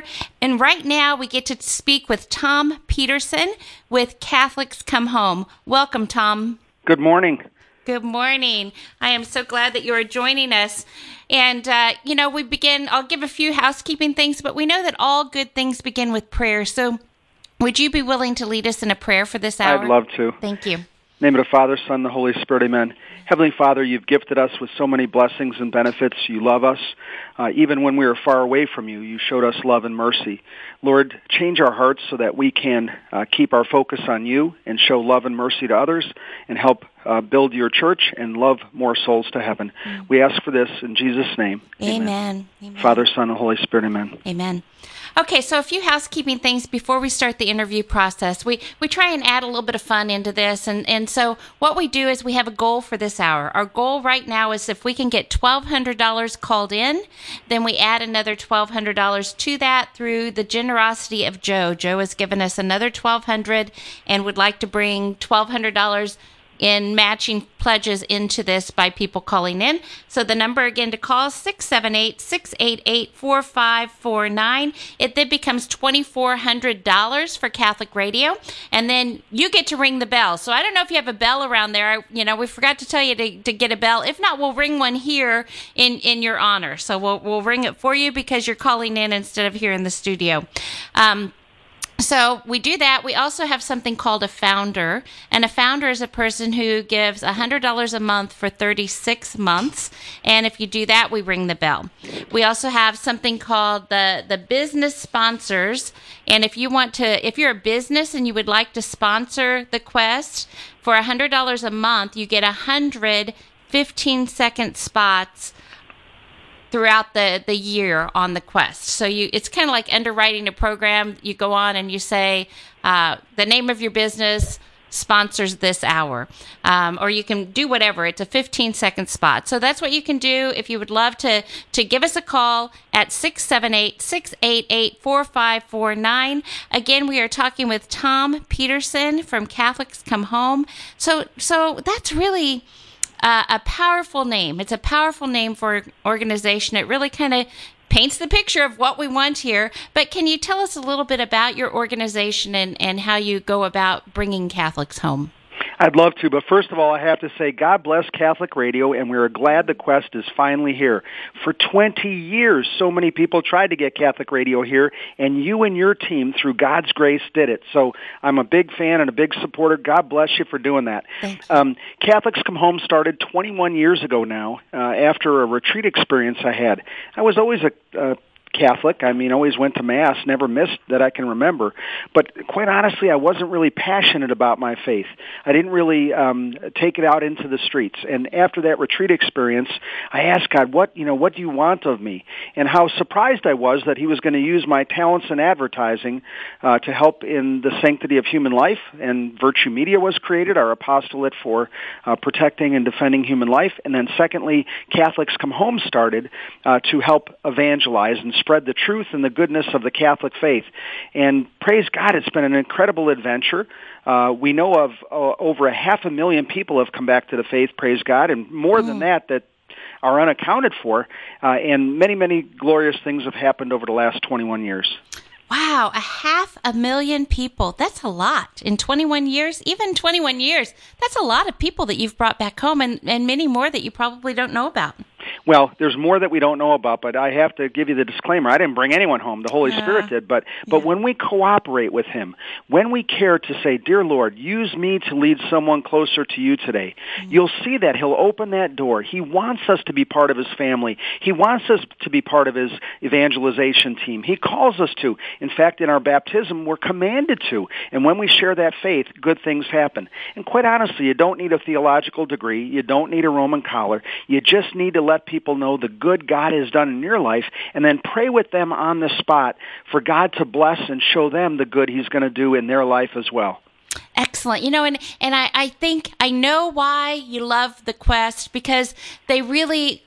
prayer. And right now we get to speak with Tom Peterson with Catholics Come Home. Welcome, Tom. Good morning. Good morning. I am so glad that you are joining us. And, uh, you know, we begin, I'll give a few housekeeping things, but we know that all good things begin with prayer. So would you be willing to lead us in a prayer for this hour? I'd love to. Thank you. Name of the Father, Son, the Holy Spirit, amen. Heavenly Father, you've gifted us with so many blessings and benefits. You love us. Uh, even when we were far away from you, you showed us love and mercy. Lord, change our hearts so that we can uh, keep our focus on you and show love and mercy to others and help uh, build your church and love more souls to heaven. Mm. We ask for this in Jesus' name. Amen. amen. amen. Father, Son, and Holy Spirit, amen. Amen. Okay, so a few housekeeping things before we start the interview process. We we try and add a little bit of fun into this, and and so what we do is we have a goal for this hour. Our goal right now is if we can get twelve hundred dollars called in, then we add another twelve hundred dollars to that through the generosity of Joe. Joe has given us another twelve hundred and would like to bring twelve hundred dollars in matching pledges into this by people calling in. So the number again to call is 678 688 4549. It then becomes $2,400 for Catholic Radio. And then you get to ring the bell. So I don't know if you have a bell around there. You know, we forgot to tell you to, to get a bell. If not, we'll ring one here in, in your honor. So we'll, we'll ring it for you because you're calling in instead of here in the studio. Um, so we do that. We also have something called a founder, and a founder is a person who gives $100 a month for 36 months. And if you do that, we ring the bell. We also have something called the, the business sponsors. And if you want to, if you're a business and you would like to sponsor the quest for $100 a month, you get 100 15 second spots throughout the, the year on the quest. So you it's kind of like underwriting a program. You go on and you say uh, the name of your business sponsors this hour, um, or you can do whatever. It's a 15 second spot. So that's what you can do. If you would love to to give us a call at 678 688 4549. Again, we are talking with Tom Peterson from Catholics Come Home. So so that's really uh, a powerful name. It's a powerful name for an organization. It really kind of paints the picture of what we want here. But can you tell us a little bit about your organization and, and how you go about bringing Catholics home? I'd love to, but first of all, I have to say God bless Catholic Radio, and we're glad the quest is finally here. For 20 years, so many people tried to get Catholic Radio here, and you and your team, through God's grace, did it. So I'm a big fan and a big supporter. God bless you for doing that. Um, Catholics Come Home started 21 years ago now, uh, after a retreat experience I had. I was always a, a Catholic. I mean, always went to mass, never missed that I can remember. But quite honestly, I wasn't really passionate about my faith. I didn't really um, take it out into the streets. And after that retreat experience, I asked God, "What you know? What do you want of me?" And how surprised I was that He was going to use my talents in advertising uh, to help in the sanctity of human life. And Virtue Media was created, our apostolate for uh, protecting and defending human life. And then, secondly, Catholics Come Home started uh, to help evangelize and spread the truth and the goodness of the Catholic faith. And praise God, it's been an incredible adventure. Uh, we know of uh, over a half a million people have come back to the faith, praise God, and more mm. than that, that are unaccounted for. Uh, and many, many glorious things have happened over the last 21 years. Wow, a half a million people. That's a lot in 21 years. Even 21 years, that's a lot of people that you've brought back home and, and many more that you probably don't know about. Well, there's more that we don't know about, but I have to give you the disclaimer. I didn't bring anyone home. The Holy yeah. Spirit did. But but yeah. when we cooperate with Him, when we care to say, "Dear Lord, use me to lead someone closer to you today," mm-hmm. you'll see that He'll open that door. He wants us to be part of His family. He wants us to be part of His evangelization team. He calls us to. In fact, in our baptism, we're commanded to. And when we share that faith, good things happen. And quite honestly, you don't need a theological degree. You don't need a Roman collar. You just need to let people know the good God has done in your life and then pray with them on the spot for God to bless and show them the good he's going to do in their life as well. Excellent. You know, and, and I, I think I know why you love the quest because they really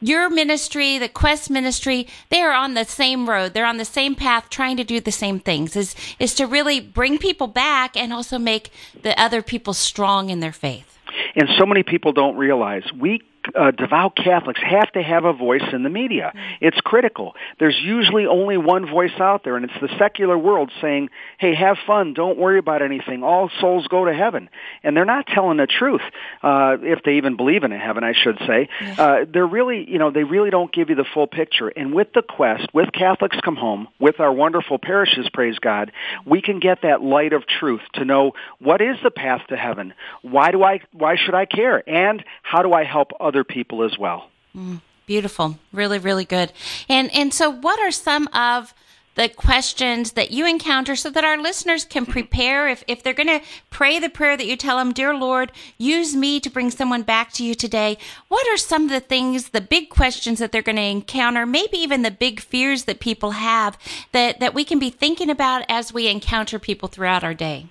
your ministry, the Quest ministry, they are on the same road. They're on the same path, trying to do the same things. Is is to really bring people back and also make the other people strong in their faith. And so many people don't realize we uh, devout Catholics have to have a voice in the media. It's critical. There's usually only one voice out there, and it's the secular world saying, "Hey, have fun. Don't worry about anything. All souls go to heaven." And they're not telling the truth, uh, if they even believe in a heaven, I should say. Uh, they're really, you know, they really don't give you the full picture. And with the quest, with Catholics Come Home, with our wonderful parishes, praise God, we can get that light of truth to know what is the path to heaven. Why do I? Why should I care? And how do I help other people as well? Mm, beautiful, really, really good. And and so, what are some of the questions that you encounter so that our listeners can prepare if, if they're going to pray the prayer that you tell them, Dear Lord, use me to bring someone back to you today. What are some of the things, the big questions that they're going to encounter, maybe even the big fears that people have that, that we can be thinking about as we encounter people throughout our day?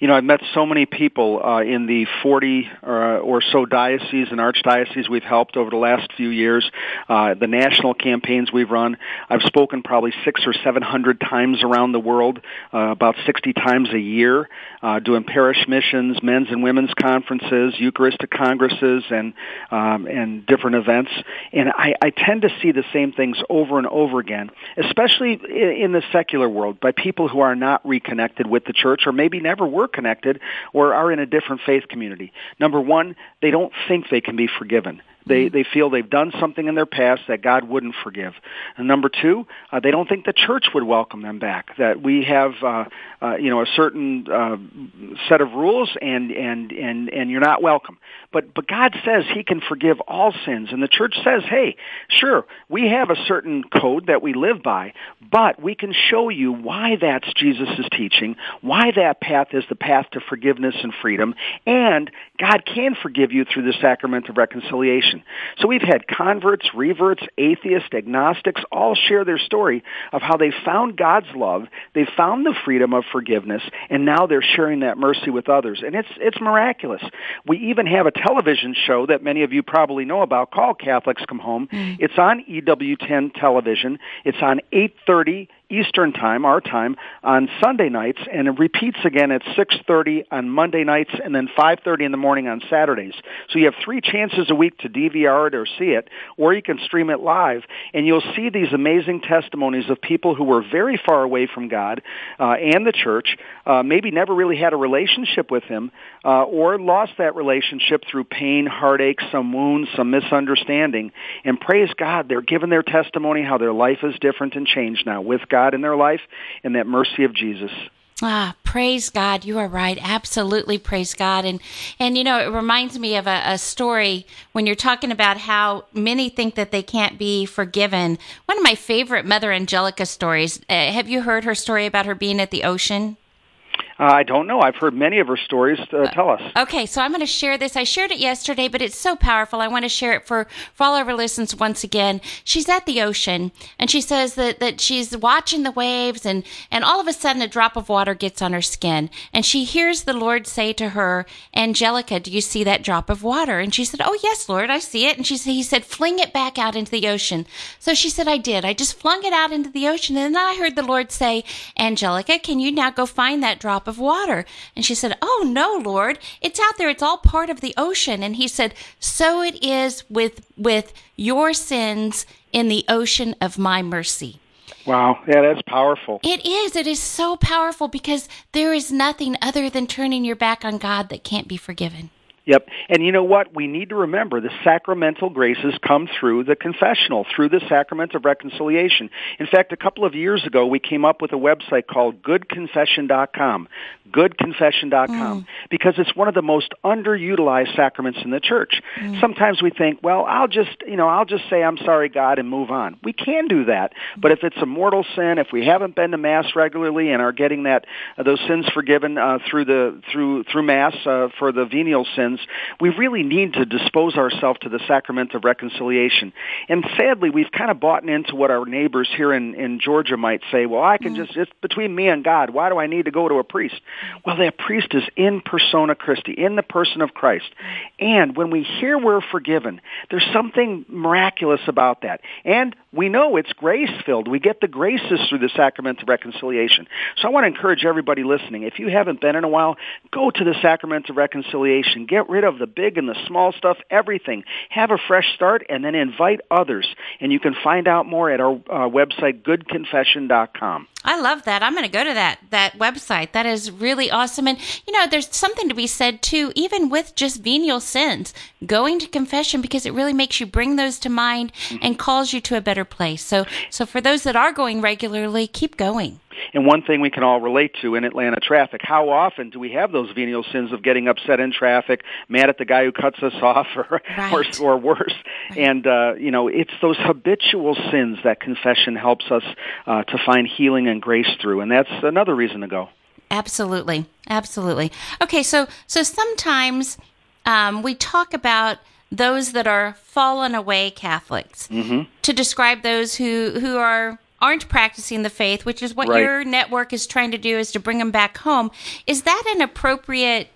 You know, I've met so many people uh, in the 40 uh, or so dioceses and archdioceses we've helped over the last few years, uh, the national campaigns we've run. I've spoken probably six or seven hundred times around the world, uh, about 60 times a year, uh, doing parish missions, men's and women's conferences, Eucharistic congresses, and um, and different events. And I, I tend to see the same things over and over again, especially in the secular world, by people who are not reconnected with the church or maybe never were connected or are in a different faith community. Number one, they don't think they can be forgiven. They they feel they've done something in their past that God wouldn't forgive. And number two, uh, they don't think the church would welcome them back. That we have uh, uh, you know a certain uh, set of rules, and and and and you're not welcome. But but God says He can forgive all sins, and the church says, hey, sure, we have a certain code that we live by, but we can show you why that's Jesus' teaching, why that path is the path to forgiveness and freedom, and God can forgive you through the sacrament of reconciliation. So we've had converts, reverts, atheists, agnostics all share their story of how they found God's love, they found the freedom of forgiveness, and now they're sharing that mercy with others. And it's it's miraculous. We even have a television show that many of you probably know about called Catholics Come Home. Mm. It's on EWTN television. It's on 8:30 Eastern Time, our time, on Sunday nights, and it repeats again at 6.30 on Monday nights and then 5.30 in the morning on Saturdays. So you have three chances a week to DVR it or see it, or you can stream it live, and you'll see these amazing testimonies of people who were very far away from God uh, and the church, uh, maybe never really had a relationship with Him, uh, or lost that relationship through pain, heartache, some wounds, some misunderstanding, and praise God, they're giving their testimony how their life is different and changed now with God God in their life and that mercy of Jesus. Ah, praise God. You are right. Absolutely praise God. And, and you know, it reminds me of a, a, story when you're talking about how many think that they can't be forgiven. One of my favorite Mother Angelica stories. Uh, have you heard her story about her being at the ocean? Uh, I don't know. I've heard many of her stories. Uh, uh tell us. Okay, so I'm going to share this. I shared it yesterday, but it's so powerful. I want to share it for, for all of our listeners once again. She's at the ocean, and she says that, that she's watching the waves, and, and all of a sudden a drop of water gets on her skin. And she hears the Lord say to her, Angelica, do you see that drop of water? And she said, Oh, yes, Lord, I see it. And she said, He said, fling it back out into the ocean. So she said, I did. I just flung it out into the ocean. And then I heard the Lord say, Angelica, can you now go find that drop of water. And she said, Oh, no, Lord, it's out there. It's all part of the ocean. And he said, So it is with, with your sins in the ocean of my mercy. Wow. Yeah, that's powerful. It is. It is so powerful because there is nothing other than turning your back on God that can't be forgiven. Yep. And you know what? We need to remember the sacramental graces come through the confessional, through the sacrament of reconciliation. In fact, a couple of years ago, we came up with a website called goodconfession.com. Goodconfession.com. Mm. Because it's one of the most underutilized sacraments in the church. Mm. Sometimes we think, well, I'll just, you know, I'll just say I'm sorry, God, and move on. We can do that. But if it's a mortal sin, if we haven't been to Mass regularly and are getting that, uh, those sins forgiven uh, through the, through, through Mass uh, for the venial sins, we really need to dispose ourselves to the sacrament of reconciliation. And sadly, we've kind of bought into what our neighbors here in, in Georgia might say, well, I can mm-hmm. just, it's between me and God. Why do I need to go to a priest? Well, that priest is in persona Christi, in the person of Christ. And when we hear we're forgiven, there's something miraculous about that. And we know it's grace filled. We get the graces through the sacrament of reconciliation. So I want to encourage everybody listening, if you haven't been in a while, go to the sacrament of reconciliation. Get rid of the big and the small stuff, everything. Have a fresh start and then invite others. And you can find out more at our uh, website, goodconfession.com. I love that. I'm going to go to that that website. That is really awesome. And you know, there's something to be said too, even with just venial sins, going to confession because it really makes you bring those to mind and calls you to a better place. So, so for those that are going regularly, keep going. And one thing we can all relate to in Atlanta traffic, how often do we have those venial sins of getting upset in traffic, mad at the guy who cuts us off, or right. or, or, worse? Right. And uh, you know, it's those habitual sins that confession helps us uh, to find healing and grace through, and that's another reason to go. Absolutely, absolutely. Okay, so so sometimes um, we talk about those that are fallen away Catholics mm-hmm. to describe those who who are aren't practicing the faith, which is what right. your network is trying to do, is to bring them back home. Is that an appropriate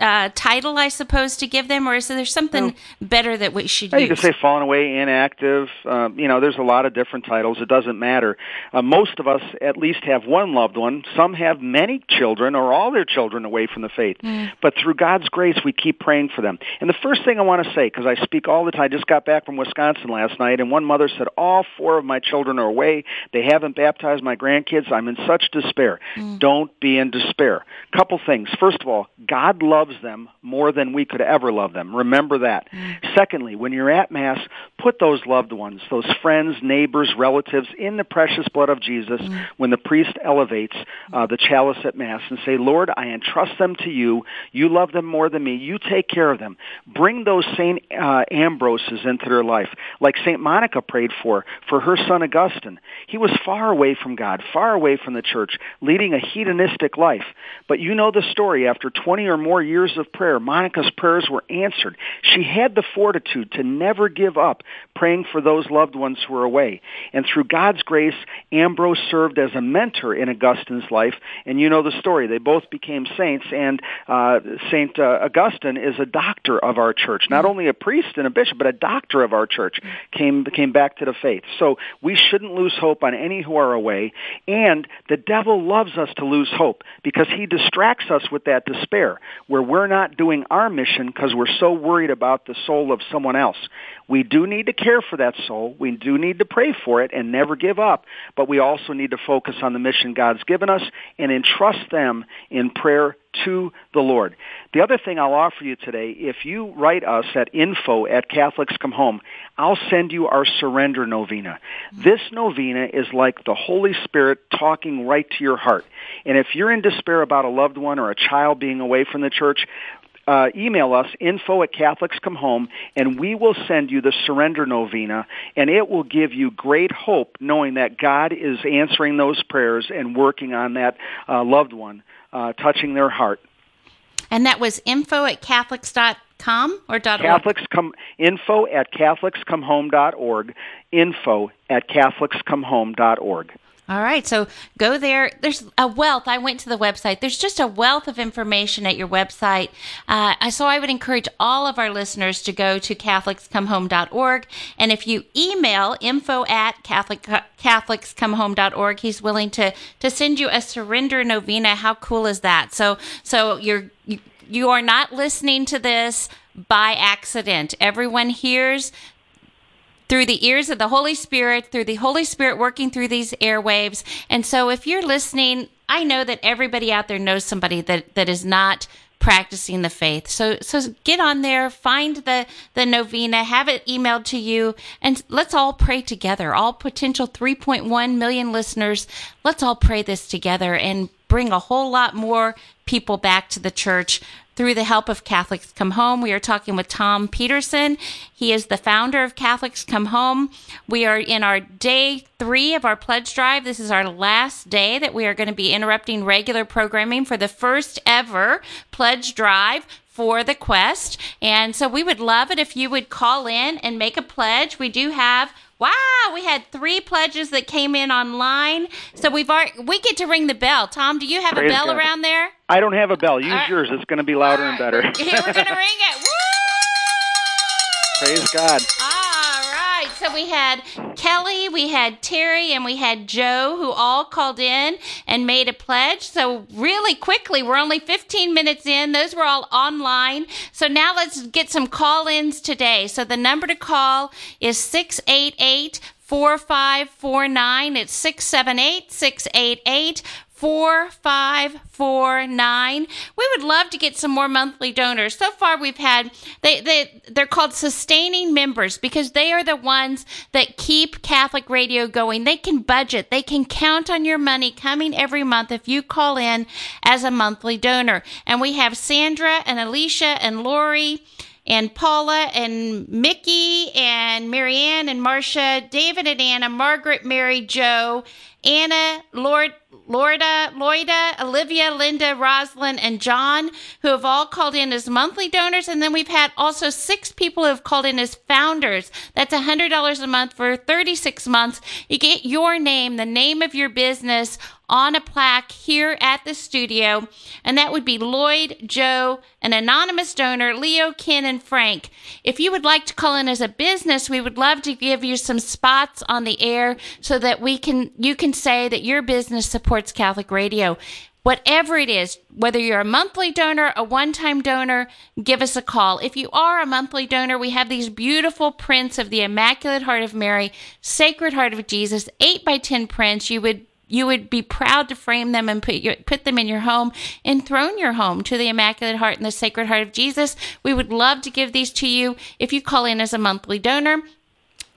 uh, title, I suppose, to give them, or is there something better that we should yeah, use? You can say fallen away, inactive. Um, you know, there's a lot of different titles. It doesn't matter. Uh, most of us at least have one loved one. Some have many children or all their children away from the faith. Mm. But through God's grace, we keep praying for them. And the first thing I want to say, because I speak all the time, I just got back from Wisconsin last night, and one mother said, all four of my children are away. They haven't baptized my grandkids. I'm in such despair. Mm. Don't be in despair. Couple things. First of all, God loves loves them more than we could ever love them. Remember that. Mm. Secondly, when you're at Mass, put those loved ones, those friends, neighbors, relatives in the precious blood of Jesus mm. when the priest elevates uh, the chalice at Mass and say, Lord, I entrust them to you. You love them more than me. You take care of them. Bring those St. Uh, Ambroses into their life, like St. Monica prayed for, for her son Augustine. He was far away from God, far away from the church, leading a hedonistic life. But you know the story. After 20 or more years years of prayer, Monica's prayers were answered. She had the fortitude to never give up praying for those loved ones who were away. And through God's grace, Ambrose served as a mentor in Augustine's life. And you know the story. They both became saints, and uh, St. Uh, Augustine is a doctor of our church. Not only a priest and a bishop, but a doctor of our church came, came back to the faith. So we shouldn't lose hope on any who are away. And the devil loves us to lose hope because he distracts us with that despair where we're not doing our mission because we're so worried about the soul of someone else. We do need to care for that soul. We do need to pray for it and never give up, but we also need to focus on the mission God's given us and entrust them in prayer to the Lord. The other thing I'll offer you today, if you write us at info at Catholics Come Home, I'll send you our surrender novena. This novena is like the Holy Spirit talking right to your heart. And if you're in despair about a loved one or a child being away from the church, uh, email us info at Catholics Come Home, and we will send you the Surrender Novena, and it will give you great hope knowing that God is answering those prayers and working on that uh, loved one, uh, touching their heart. And that was info at Catholics.com or dot org? Catholics come info at CatholicsComeHome.org. Info at CatholicsComeHome.org. All right. So go there. There's a wealth. I went to the website. There's just a wealth of information at your website. Uh, so I would encourage all of our listeners to go to CatholicsComeHome.org. And if you email info at Catholic, CatholicsComeHome.org, he's willing to, to send you a surrender novena. How cool is that? So, so you're, you, you are not listening to this by accident. Everyone hears through the ears of the Holy Spirit, through the Holy Spirit working through these airwaves. And so if you're listening, I know that everybody out there knows somebody that, that is not practicing the faith. So so get on there, find the the novena, have it emailed to you, and let's all pray together. All potential 3.1 million listeners, let's all pray this together and bring a whole lot more people back to the church through the help of Catholics Come Home. We are talking with Tom Peterson. He is the founder of Catholics Come Home. We are in our day three of our pledge drive. This is our last day that we are going to be interrupting regular programming for the first ever pledge drive for the quest. And so we would love it if you would call in and make a pledge. We do have Wow, we had three pledges that came in online. So we've already, we get to ring the bell. Tom, do you have Praise a bell God. around there? I don't have a bell. Use right. yours. It's going to be louder right. and better. Here we're going to ring it. Woo! Praise God. All. We had Kelly, we had Terry, and we had Joe who all called in and made a pledge. So really quickly, we're only 15 minutes in. Those were all online. So now let's get some call ins today. So the number to call is 688 4549. It's 678 688 4549. We would love to get some more monthly donors. So far we've had they they they're called sustaining members because they are the ones that keep Catholic radio going. They can budget. They can count on your money coming every month if you call in as a monthly donor. And we have Sandra and Alicia and Lori and Paula and Mickey and Marianne and Marcia, David and Anna, Margaret, Mary, Joe, Anna, Lord, Lorda, Loida, Olivia, Linda, Roslyn, and John, who have all called in as monthly donors. And then we've had also six people who have called in as founders. That's $100 a month for 36 months. You get your name, the name of your business on a plaque here at the studio, and that would be Lloyd, Joe, an anonymous donor, Leo, Ken, and Frank. If you would like to call in as a business, we would love to give you some spots on the air so that we can you can say that your business supports Catholic Radio. Whatever it is, whether you're a monthly donor, a one time donor, give us a call. If you are a monthly donor, we have these beautiful prints of the Immaculate Heart of Mary, Sacred Heart of Jesus, 8 by 10 prints. You would you would be proud to frame them and put your, put them in your home, enthrone your home to the Immaculate Heart and the Sacred Heart of Jesus. We would love to give these to you if you call in as a monthly donor.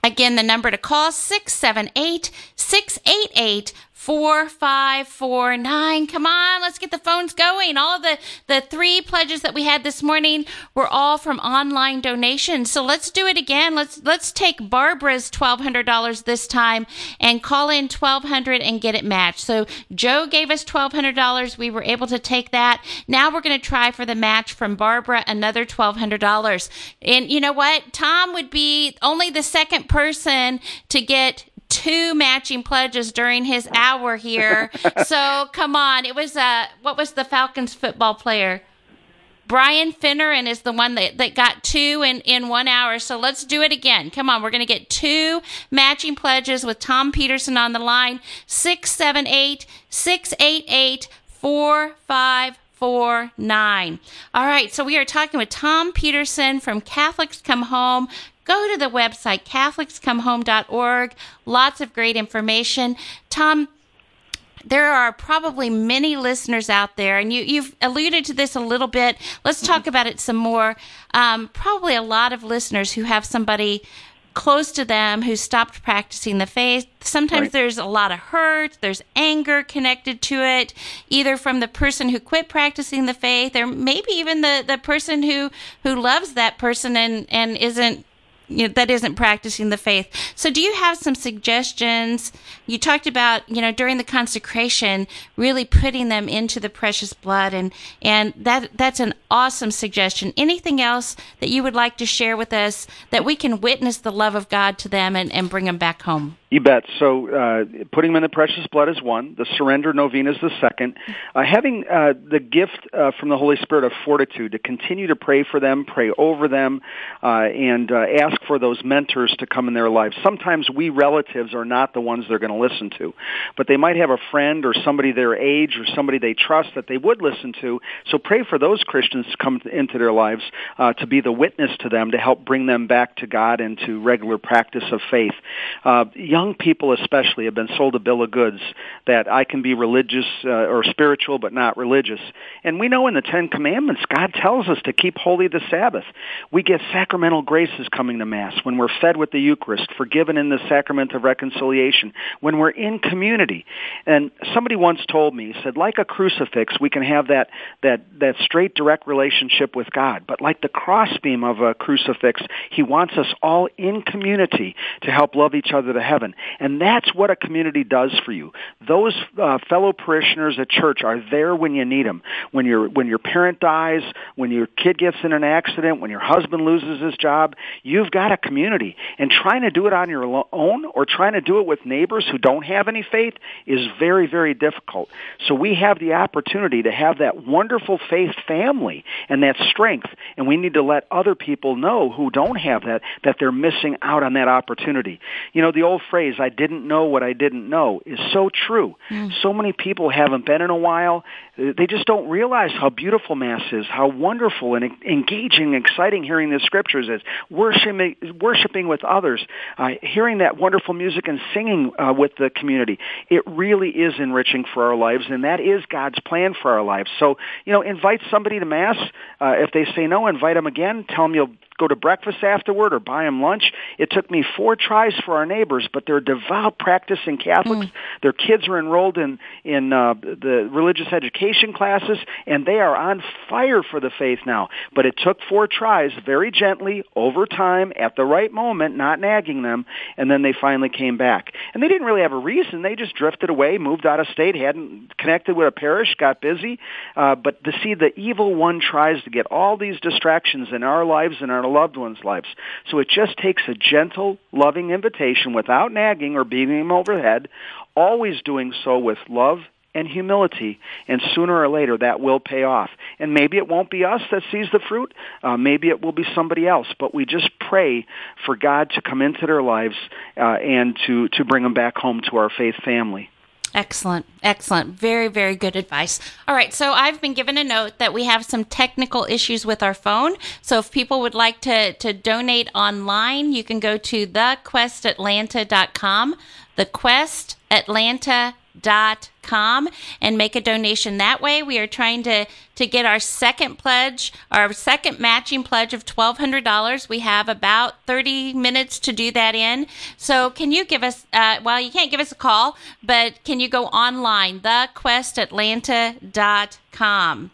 Again, the number to call 678 688 4549. Come on, let's get the phones going. All the, the three pledges that we had this morning were all from online donations. So let's do it again. Let's let's take Barbara's $1200 this time and call in 1200 and get it matched. So Joe gave us $1200. We were able to take that. Now we're going to try for the match from Barbara another $1200. And you know what? Tom would be only the second person to get two matching pledges during his hour here. so come on, it was uh what was the Falcons football player? Brian Finneran is the one that, that got two in, in one hour. So let's do it again. Come on, we're going to get two matching pledges with Tom Peterson on the line. 678 688 4549. All right, so we are talking with Tom Peterson from Catholics Come Home go to the website catholicscomehome.org lots of great information tom there are probably many listeners out there, and you, you've alluded to this a little bit. Let's talk about it some more. Um, probably a lot of listeners who have somebody close to them who stopped practicing the faith. Sometimes right. there's a lot of hurt, there's anger connected to it, either from the person who quit practicing the faith, or maybe even the, the person who, who loves that person and, and isn't you know, that isn't practicing the faith. So, do you have some suggestions? You talked about, you know, during the consecration, really putting them into the precious blood, and and that that's an awesome suggestion. Anything else that you would like to share with us that we can witness the love of God to them and, and bring them back home? You bet. So uh, putting them in the precious blood is one. The surrender novena is the second. Uh, having uh, the gift uh, from the Holy Spirit of fortitude to continue to pray for them, pray over them, uh, and uh, ask for those mentors to come in their lives. Sometimes we relatives are not the ones they're going to listen to, but they might have a friend or somebody their age or somebody they trust that they would listen to. So pray for those Christians to come into their lives to be the witness to them to help bring them back to God and to regular practice of faith. young young people especially have been sold a bill of goods that I can be religious uh, or spiritual but not religious. And we know in the Ten Commandments, God tells us to keep holy the Sabbath. We get sacramental graces coming to Mass when we're fed with the Eucharist, forgiven in the sacrament of reconciliation, when we're in community. And somebody once told me, said, like a crucifix, we can have that, that, that straight, direct relationship with God. But like the crossbeam of a crucifix, he wants us all in community to help love each other to heaven. And that's what a community does for you. Those uh, fellow parishioners at church are there when you need them. When your when your parent dies, when your kid gets in an accident, when your husband loses his job, you've got a community. And trying to do it on your own or trying to do it with neighbors who don't have any faith is very very difficult. So we have the opportunity to have that wonderful faith family and that strength, and we need to let other people know who don't have that that they're missing out on that opportunity. You know, the old phrase "I didn't know what I didn't know" is so true. Mm. So many people haven't been in a while. They just don't realize how beautiful Mass is, how wonderful and engaging, exciting hearing the Scriptures is. Worshiping, worshiping with others, uh, hearing that wonderful music and singing uh, with the community. It really is enriching for our lives, and that is God's plan for our lives. So, you know, invite somebody to Mass. Uh, if they say no, invite them again. Tell them you'll go to breakfast afterward or buy them lunch. It took me four tries for our neighbors, but they're devout practicing Catholics. Mm. Their kids are enrolled in in uh, the religious education classes, and they are on fire for the faith now. But it took four tries, very gently, over time, at the right moment, not nagging them, and then they finally came back. And they didn't really have a reason; they just drifted away, moved out of state, hadn't connected with a parish, got busy. Uh, but to see the evil one tries to get all these distractions in our lives and our loved ones' lives. So it just takes a gentle, loving invitation without nagging or beating them over the head, always doing so with love and humility, and sooner or later that will pay off. And maybe it won't be us that sees the fruit. Uh, maybe it will be somebody else. But we just pray for God to come into their lives uh, and to to bring them back home to our faith family. Excellent. Excellent. Very, very good advice. All right. So I've been given a note that we have some technical issues with our phone. So if people would like to, to donate online, you can go to thequestatlanta.com. The Quest Atlanta dot com and make a donation that way. We are trying to to get our second pledge our second matching pledge of $1200 we have about 30 minutes to do that in. So can you give us uh, well you can't give us a call but can you go online thequestatlanta.com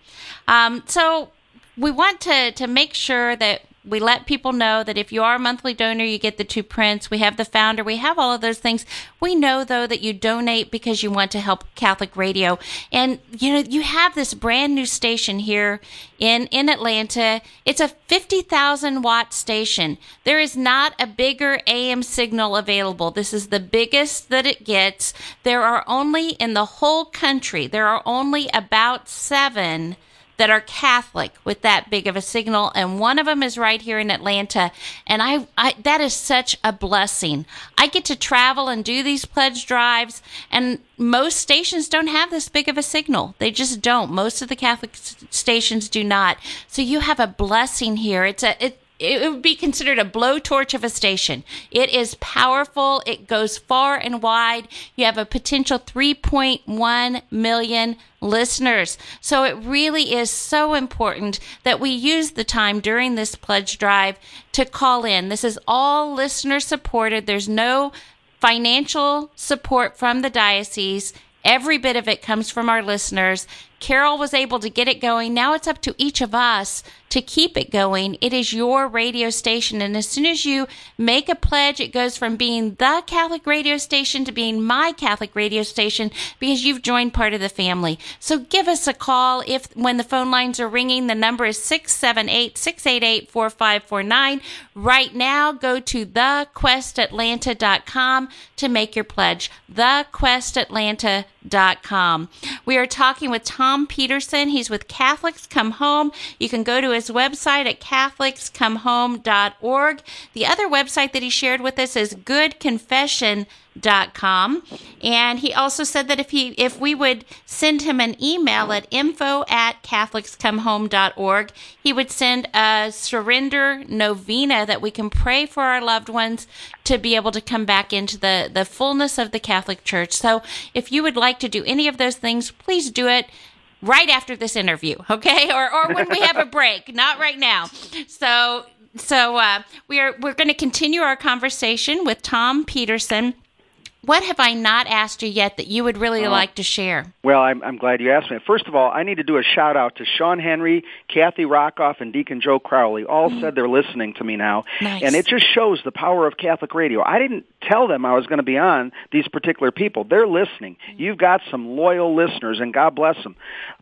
um, so we want to to make sure that we let people know that if you are a monthly donor, you get the two prints. We have the founder. We have all of those things. We know though that you donate because you want to help Catholic radio. And you know, you have this brand new station here in, in Atlanta. It's a 50,000 watt station. There is not a bigger AM signal available. This is the biggest that it gets. There are only in the whole country, there are only about seven that are Catholic with that big of a signal, and one of them is right here in Atlanta. And I, I that is such a blessing. I get to travel and do these pledge drives, and most stations don't have this big of a signal. They just don't. Most of the Catholic stations do not. So you have a blessing here. It's a it, it would be considered a blowtorch of a station. It is powerful. It goes far and wide. You have a potential 3.1 million listeners. So it really is so important that we use the time during this pledge drive to call in. This is all listener supported. There's no financial support from the diocese. Every bit of it comes from our listeners. Carol was able to get it going. Now it's up to each of us to keep it going. It is your radio station. And as soon as you make a pledge, it goes from being the Catholic radio station to being my Catholic radio station because you've joined part of the family. So give us a call if when the phone lines are ringing. The number is 678 688 4549. Right now, go to thequestatlanta.com to make your pledge. Thequestatlanta.com. We are talking with Tom Tom Peterson. He's with Catholics Come Home. You can go to his website at catholicscomehome.org. The other website that he shared with us is goodconfession.com and he also said that if he if we would send him an email at info at catholicscomehome.org he would send a surrender novena that we can pray for our loved ones to be able to come back into the the fullness of the catholic church so if you would like to do any of those things please do it right after this interview okay? Or or when we have a break not right now. So so uh, we are we're going to continue our conversation with tom peterson what have I not asked you yet that you would really Oh. like to share? Well, I'm, I'm glad you asked me. First of all, I need to do a shout out to Sean Henry, Kathy Rockoff, and Deacon Joe Crowley. All said they're listening to me now, Mm. Nice. and it just shows the power of Catholic radio. I didn't tell them I was going to be on these particular people. They're listening. Mm. You've got some loyal listeners, and God bless them.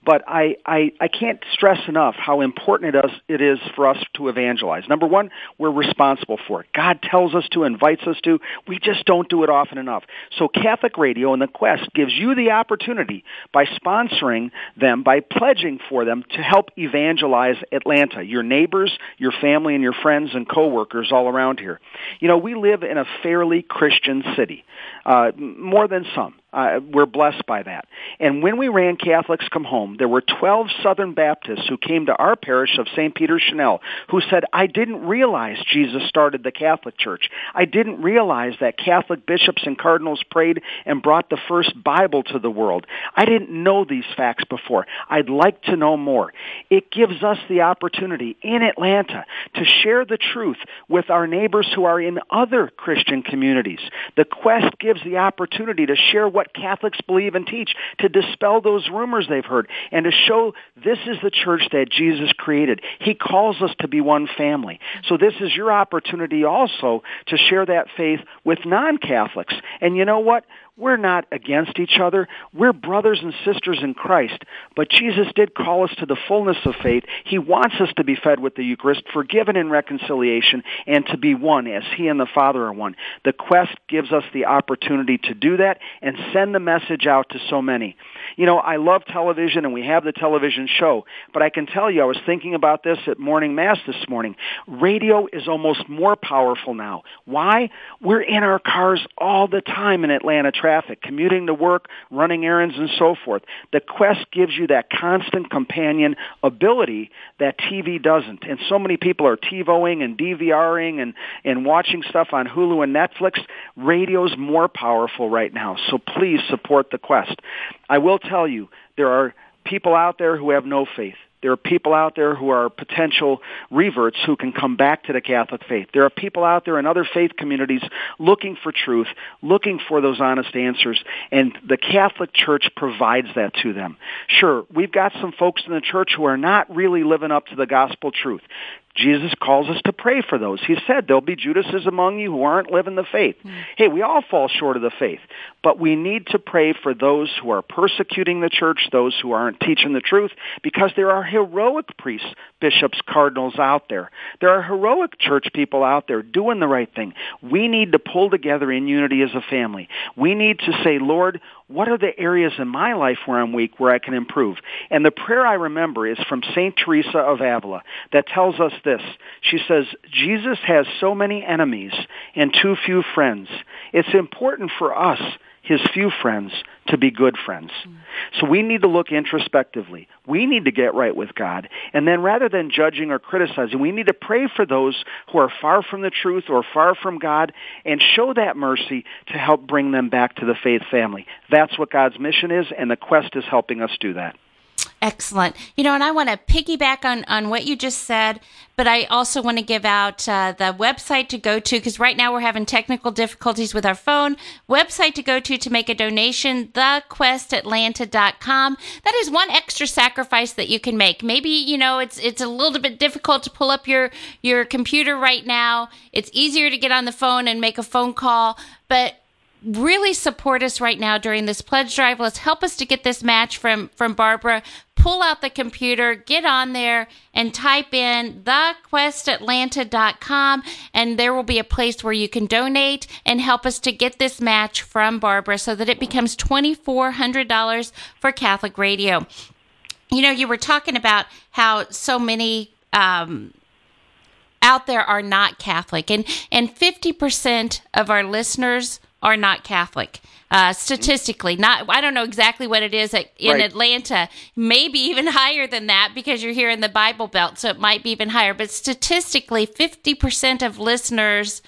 But I, I, I can't stress enough how important it is, it is for us to evangelize. Number one, we're responsible for it. God tells us to, invites us to. We just don't do it often enough. So Catholic Radio and the Quest gives you the opportunity by sponsoring them, by pledging for them to help evangelize Atlanta, your neighbors, your family, and your friends and coworkers all around here. You know, we live in a fairly Christian city, uh, more than some. Uh, we're blessed by that. And when we ran Catholics Come Home, there were 12 Southern Baptists who came to our parish of St. Peter Chanel who said, I didn't realize Jesus started the Catholic Church. I didn't realize that Catholic bishops and cardinals prayed and brought the first Bible to the world. I didn't know these facts before. I'd like to know more. It gives us the opportunity in Atlanta to share the truth with our neighbors who are in other Christian communities. The quest gives the opportunity to share what Catholics believe and teach, to dispel those rumors they've heard, and to show this is the church that Jesus created. He calls us to be one family. So this is your opportunity also to share that faith with non-Catholics. And you know what? We're not against each other. We're brothers and sisters in Christ. But Jesus did call us to the fullness of faith. He wants us to be fed with the Eucharist, forgiven in reconciliation, and to be one as He and the Father are one. The quest gives us the opportunity to do that and send the message out to so many. You know, I love television and we have the television show, but I can tell you, I was thinking about this at morning mass this morning. Radio is almost more powerful now. Why? We're in our cars all the time in Atlanta traffic, commuting to work, running errands, and so forth. The Quest gives you that constant companion ability that TV doesn't. And so many people are TiVoing and DVRing and, and watching stuff on Hulu and Netflix. Radio's more powerful right now, so please support the Quest. I will tell you, there are people out there who have no faith. There are people out there who are potential reverts who can come back to the Catholic faith. There are people out there in other faith communities looking for truth, looking for those honest answers, and the Catholic Church provides that to them. Sure, we've got some folks in the church who are not really living up to the gospel truth. Jesus calls us to pray for those. He said there'll be Judases among you who aren't living the faith. Hmm. Hey, we all fall short of the faith, but we need to pray for those who are persecuting the church, those who aren't teaching the truth, because there are heroic priests, bishops, cardinals out there. There are heroic church people out there doing the right thing. We need to pull together in unity as a family. We need to say, Lord, what are the areas in my life where I'm weak, where I can improve? And the prayer I remember is from St. Teresa of Avila that tells us this. She says, Jesus has so many enemies and too few friends. It's important for us, his few friends, to be good friends. So we need to look introspectively. We need to get right with God. And then rather than judging or criticizing, we need to pray for those who are far from the truth or far from God and show that mercy to help bring them back to the faith family. That's what God's mission is, and the quest is helping us do that. Excellent. You know, and I want to piggyback on, on what you just said, but I also want to give out uh, the website to go to because right now we're having technical difficulties with our phone. Website to go to to make a donation, thequestatlanta.com. That is one extra sacrifice that you can make. Maybe, you know, it's it's a little bit difficult to pull up your your computer right now. It's easier to get on the phone and make a phone call, but really support us right now during this pledge drive. Let's help us to get this match from from Barbara. Pull out the computer, get on there, and type in thequestatlanta.com, and there will be a place where you can donate and help us to get this match from Barbara so that it becomes $2,400 for Catholic Radio. You know, you were talking about how so many um, out there are not Catholic, and and fifty percent of our listeners are not Catholic. Uh, statistically, not I don't know exactly what it is at, in Right. Atlanta. Maybe even higher than that because you're here in the Bible Belt, so it might be even higher. But statistically, fifty percent of listeners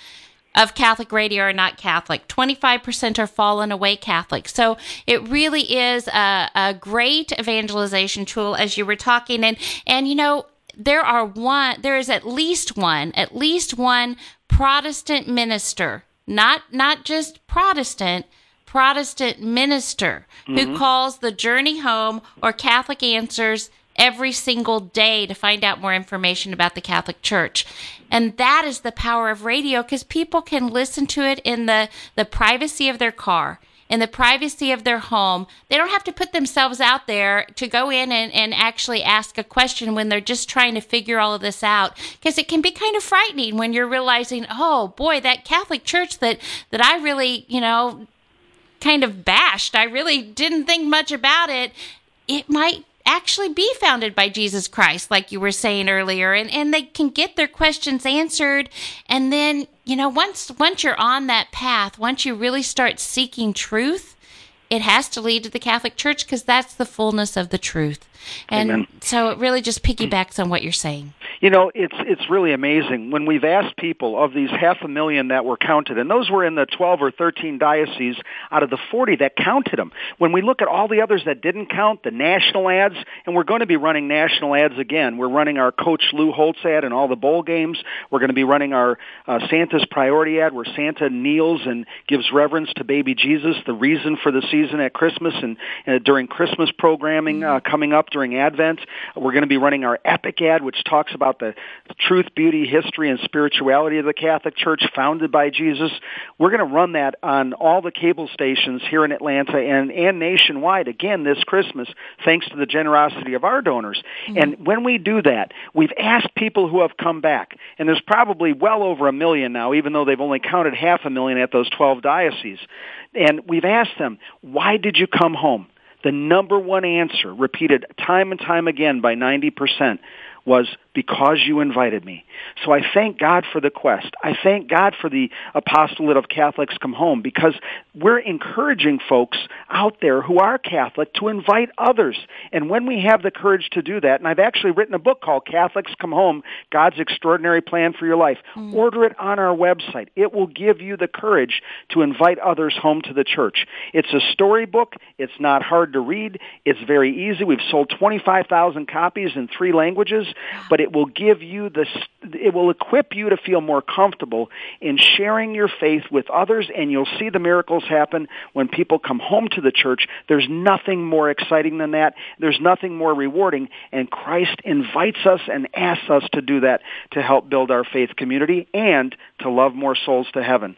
of Catholic radio are not Catholic. 25% are fallen away Catholic. So it really is a, a great evangelization tool as you were talking. And, and, you know, there are one, there is at least one, at least one Protestant minister, not, not just Protestant, Protestant minister who Mm-hmm. calls the Journey Home or Catholic Answers every single day to find out more information about the Catholic Church. And that is the power of radio because people can listen to it in the, the privacy of their car, in the privacy of their home. They don't have to put themselves out there to go in and, and actually ask a question when they're just trying to figure all of this out. Because it can be kind of frightening when you're realizing, oh boy, that Catholic Church that, that I really, you know, kind of bashed. I really didn't think much about it. It might actually be founded by Jesus Christ, like you were saying earlier, and, and they can get their questions answered. And then, you know, once once you're on that path, once you really start seeking truth, it has to lead to the Catholic Church because that's the fullness of the truth. And Amen. so it really just piggybacks on what you're saying. You know, it's it's really amazing when we've asked people of these half a million that were counted, and those were in the 12 or 13 dioceses out of the 40 that counted them. When we look at all the others that didn't count, the national ads, and we're going to be running national ads again. We're running our Coach Lou Holtz ad in all the bowl games. We're going to be running our uh, Santa's Priority ad, where Santa kneels and gives reverence to baby Jesus, the reason for the season at Christmas and uh, during Christmas programming uh, coming up during Advent. We're going to be running our Epic ad, which talks about the truth, beauty, history, and spirituality of the Catholic Church founded by Jesus. We're going to run that on all the cable stations here in Atlanta and, and nationwide again this Christmas, thanks to the generosity of our donors. Mm-hmm. And when we do that, we've asked people who have come back, and there's probably well over a million now, even though they've only counted half a million at those 12 dioceses. And we've asked them, why did you come home? The number one answer, repeated time and time again by 90%, was because you invited me. So I thank God for the quest. I thank God for the apostolate of Catholics come home because we're encouraging folks out there who are Catholic to invite others. And when we have the courage to do that, and I've actually written a book called Catholics Come Home, God's Extraordinary Plan for Your Life. Mm. Order it on our website. It will give you the courage to invite others home to the church. It's a storybook. It's not hard to read. It's very easy. We've sold 25,000 copies in three languages, but it will give you the it will equip you to feel more comfortable in sharing your faith with others and you'll see the miracles happen when people come home to the church. There's nothing more exciting than that. There's nothing more rewarding and Christ invites us and asks us to do that to help build our faith community and to love more souls to heaven.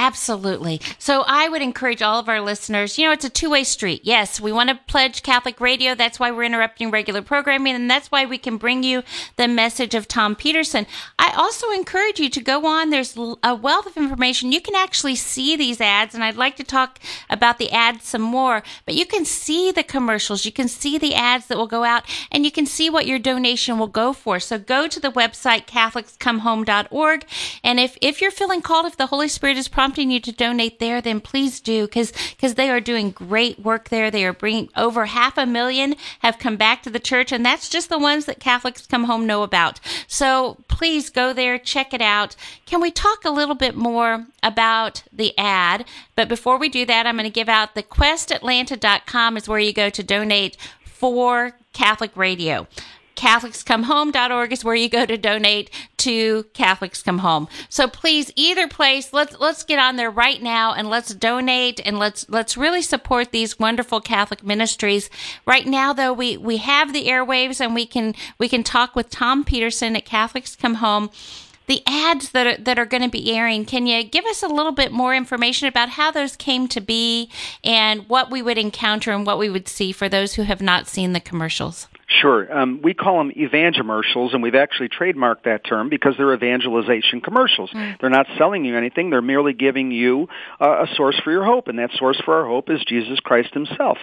Absolutely. So I would encourage all of our listeners, you know, it's a two way street. Yes, we want to pledge Catholic radio. That's why we're interrupting regular programming, and that's why we can bring you the message of Tom Peterson. I also encourage you to go on. There's a wealth of information. You can actually see these ads, and I'd like to talk about the ads some more, but you can see the commercials. You can see the ads that will go out, and you can see what your donation will go for. So go to the website, CatholicsComeHome.org, and if, if you're feeling called, if the Holy Spirit is prompting you to donate there, then please do because because they are doing great work there. They are bringing over half a million have come back to the church, and that's just the ones that Catholics Come Home know about. So please go there, check it out. Can we talk a little bit more about the ad? But before we do that, I'm going to give out the questatlanta.com is where you go to donate for Catholic Radio. CatholicsComeHome.org is where you go to donate to Catholics Come Home. So please, either place, let's let's get on there right now and let's donate and let's let's really support these wonderful Catholic ministries. Right now, though, we we have the airwaves and we can we can talk with Tom Peterson at Catholics Come Home. The ads that are, that are going to be airing, can you give us a little bit more information about how those came to be and what we would encounter and what we would see for those who have not seen the commercials? Sure. Um, we call them evangomercials, and we've actually trademarked that term because they're evangelization commercials. Mm. They're not selling you anything. They're merely giving you uh, a source for your hope, and that source for our hope is Jesus Christ himself.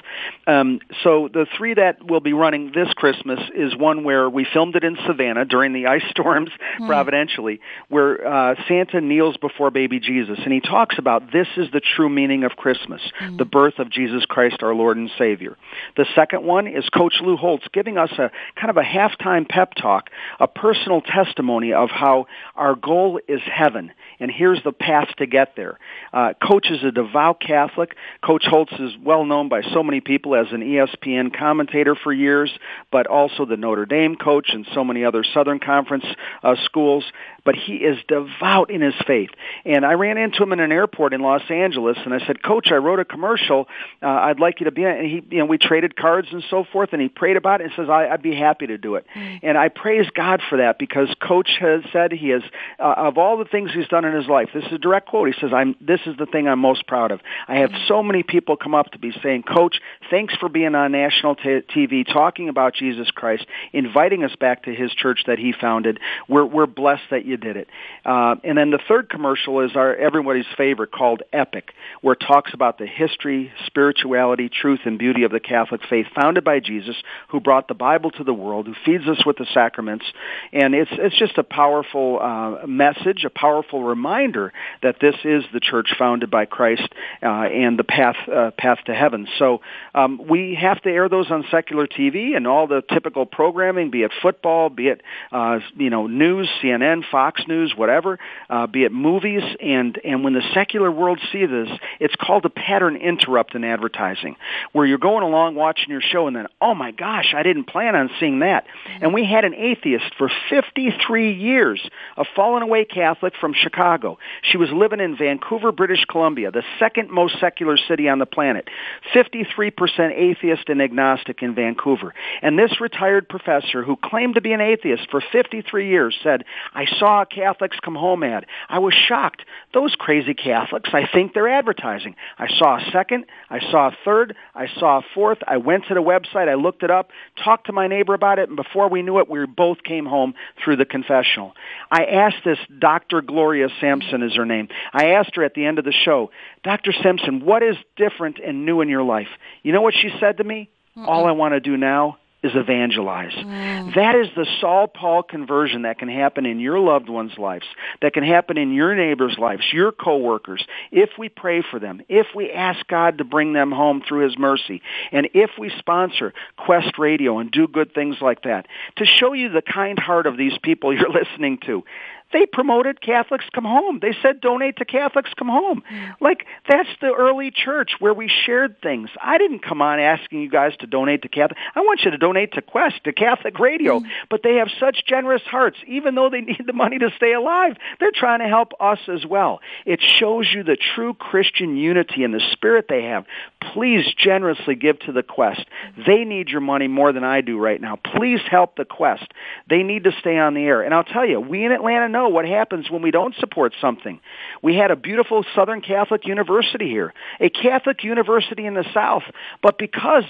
Um, so the three that we'll be running this Christmas is one where we filmed it in Savannah during the ice storms providentially, where uh, Santa kneels before baby Jesus, and he talks about this is the true meaning of Christmas, the birth of Jesus Christ our Lord and Savior. The second one is Coach Lou Holtz giving us us a kind of a halftime pep talk, a personal testimony of how our goal is heaven, and here's the path to get there. Uh, Coach is a devout Catholic. Coach Holtz is well known by so many people as an ESPN commentator for years, but also the Notre Dame coach and so many other Southern Conference uh, schools. But he is devout in his faith. And I ran into him in an airport in Los Angeles, and I said, Coach, I wrote a commercial. Uh, I'd like you to be in. And he, you know, we traded cards and so forth, and he prayed about it and says, I, I'd be happy to do it. And I praise God for that because Coach has said he has, uh, of all the things he's done in his life, this is a direct quote. He says, I'm, this is the thing I'm most proud of. I have mm. so many people come up to me saying, Coach, thanks for being on national t- TV, talking about Jesus Christ, inviting us back to his church that he founded. We're, we're blessed that you did it. Uh, and then the third commercial is our everybody's favorite called Epic, where it talks about the history, spirituality, truth, and beauty of the Catholic faith founded by Jesus, who brought the Bible to the world, who feeds us with the sacraments. And it's, it's just a powerful uh, message, a powerful reminder that this is the church founded by Christ uh, and the path, uh, path to heaven. So um, we have to air those on secular TV and all the typical programming, be it football, be it, uh, you know, news, CNN, Fox News, whatever, uh, be it movies. And, and when the secular world see this, it's called a pattern interrupt in advertising, where you're going along watching your show and then, oh my gosh, I didn't plan on seeing that. And we had an atheist for 53 years, a fallen away Catholic from Chicago. She was living in Vancouver, British Columbia, the second most secular city on the planet. 53% atheist and agnostic in Vancouver. And this retired professor who claimed to be an atheist for 53 years said, I saw Catholics Come Home ad. I was shocked. Those crazy Catholics, I think they're advertising. I saw a second. I saw a third. I saw a fourth. I went to the website. I looked it up, talked to my neighbor about it, and before we knew it, we both came home through the confessional. I asked this Dr. Gloria Sampson is her name. I asked her at the end of the show, Dr. Sampson, what is different and new in your life? You know what she said to me? Mm-mm. All I want to do now is evangelize. Mm. That is the Saul Paul conversion that can happen in your loved ones' lives, that can happen in your neighbors' lives, your coworkers, if we pray for them, if we ask God to bring them home through his mercy, and if we sponsor Quest Radio and do good things like that. To show you the kind heart of these people you're listening to, they promoted Catholics Come Home. They said donate to Catholics Come Home. Mm. Like that's the early church where we shared things. I didn't come on asking you guys to donate to Catholic. I want you to donate to Quest, to Catholic Radio. Mm. But they have such generous hearts. Even though they need the money to stay alive, they're trying to help us as well. It shows you the true Christian unity and the spirit they have. Please generously give to the Quest. They need your money more than I do right now. Please help the Quest. They need to stay on the air. And I'll tell you, we in Atlanta know what happens when we don't support something. We had a beautiful Southern Catholic University here, a Catholic university in the South, but because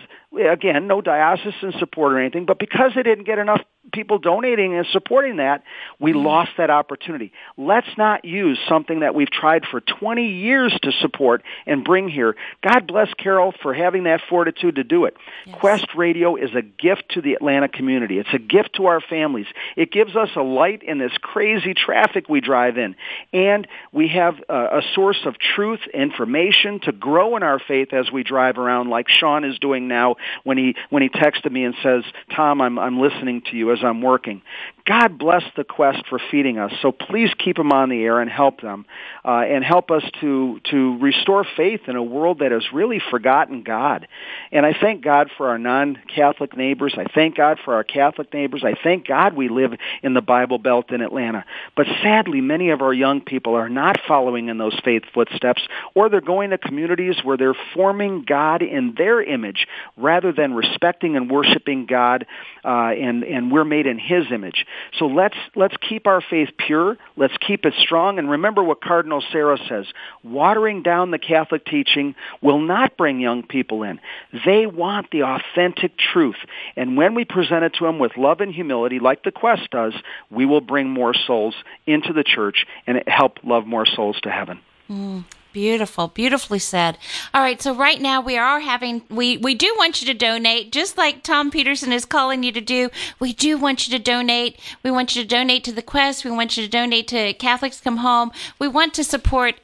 again, no diocesan support or anything, but because they didn't get enough people donating and supporting that, we mm-hmm. lost that opportunity. Let's not use something that we've tried for 20 years to support and bring here. God bless Carol for having that fortitude to do it. Yes. Quest Radio is a gift to the Atlanta community. It's a gift to our families. It gives us a light in this crazy traffic we drive in. And we have a, a source of truth, information to grow in our faith as we drive around like Sean is doing now when he when he texted me and says, "Tom, I'm I'm listening to you as I'm working." God bless the quest for feeding us. So please keep them on the air and help them, uh, and help us to to restore faith in a world that has really forgotten God. And I thank God for our non-Catholic neighbors. I thank God for our Catholic neighbors. I thank God we live in the Bible Belt in Atlanta. But sadly, many of our young people are not following in those faith footsteps, or they're going to communities where they're forming God in their image rather than respecting and worshiping God, uh, and and we're made in His image. So let's let's keep our faith pure. Let's keep it strong, and remember what Cardinal Sarah says: watering down the Catholic teaching will not bring young people in. They want the authentic truth, and when we present it to them with love and humility, like the Quest does, we will bring more souls into the church and help love more souls to heaven. Mm. Beautiful, beautifully said. All right, so right now we are having we we do want you to donate, just like Tom Peterson is calling you to do. We do want you to donate. We want you to donate to the Quest. We want you to donate to Catholics Come Home. We want to support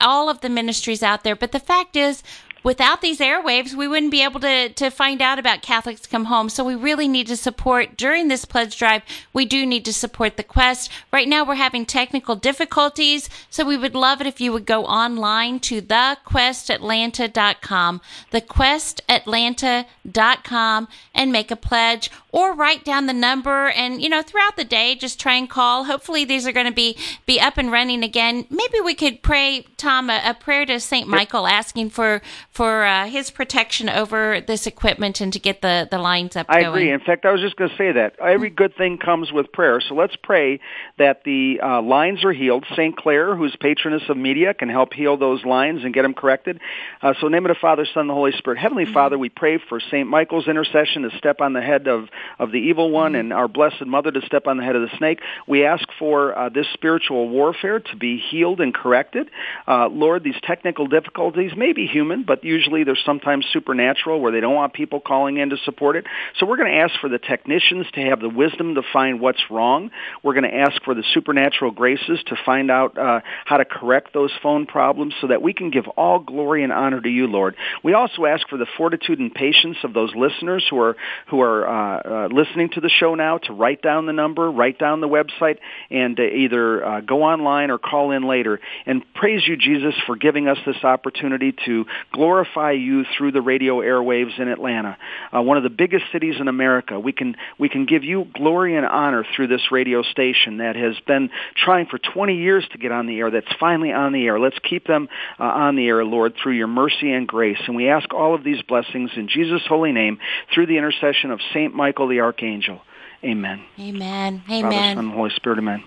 all of the ministries out there. But the fact is, without these airwaves, we wouldn't be able to, to find out about Catholics Come Home. So we really need to support during this pledge drive. We do need to support the quest. Right now, we're having technical difficulties. So we would love it if you would go online to thequestatlanta.com, thequestatlanta.com, and make a pledge or write down the number. And, you know, throughout the day, just try and call. Hopefully, these are going to be, be up and running again. Maybe we could pray, Tom, a, a prayer to St. Michael asking for for uh, his protection over this equipment and to get the, the lines up I going. agree. In fact, I was just going to say that. Every good thing comes with prayer. So let's pray that the uh, lines are healed. St. Clare, who's patroness of media, can help heal those lines and get them corrected. Uh, so name of the Father, Son, and the Holy Spirit. Heavenly Mm-hmm. Father, we pray for St. Michael's intercession to step on the head of, of the evil one Mm-hmm. and our Blessed Mother to step on the head of the snake. We ask for uh, this spiritual warfare to be healed and corrected. Uh, Lord, these technical difficulties may be human, but usually they're sometimes supernatural where they don't want people calling in to support it. So we're going to ask for the technicians to have the wisdom to find what's wrong. We're going to ask for the supernatural graces to find out uh, how to correct those phone problems so that we can give all glory and honor to you, Lord. We also ask for the fortitude and patience of those listeners who are who are uh, uh, listening to the show now to write down the number, write down the website, and uh, either uh, go online or call in later. And praise you, Jesus, for giving us this opportunity to glorify you through the radio airwaves in Atlanta, uh, one of the biggest cities in America. We can we can give you glory and honor through this radio station that has been trying for 20 years to get on the air. That's finally on the air. Let's keep them on the air, Lord, through your mercy and grace. And we ask all of these blessings in Jesus' holy name through the intercession of Saint Michael the Archangel. Amen. Amen. Father, Amen. Son, Holy Spirit. Amen.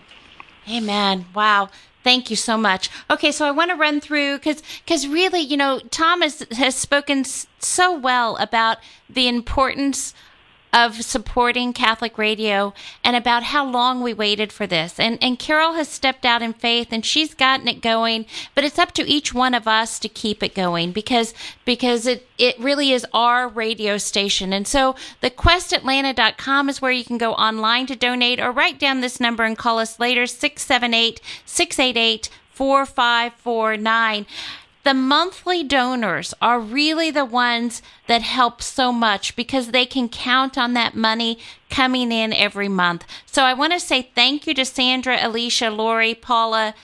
Amen. Wow. Thank you so much. Okay, so I want to run through because because really, you know, Thomas has spoken so well about the importance of supporting Catholic radio and about how long we waited for this. And and Carol has stepped out in faith and she's gotten it going, but it's up to each one of us to keep it going because because it it really is our radio station. And so the questatlanta.com is where you can go online to donate or write down this number and call us later 678 688 4549 the monthly donors are really the ones that help so much because they can count on that money coming in every month. So I want to say thank you to Sandra, Alicia, Lori, Paula,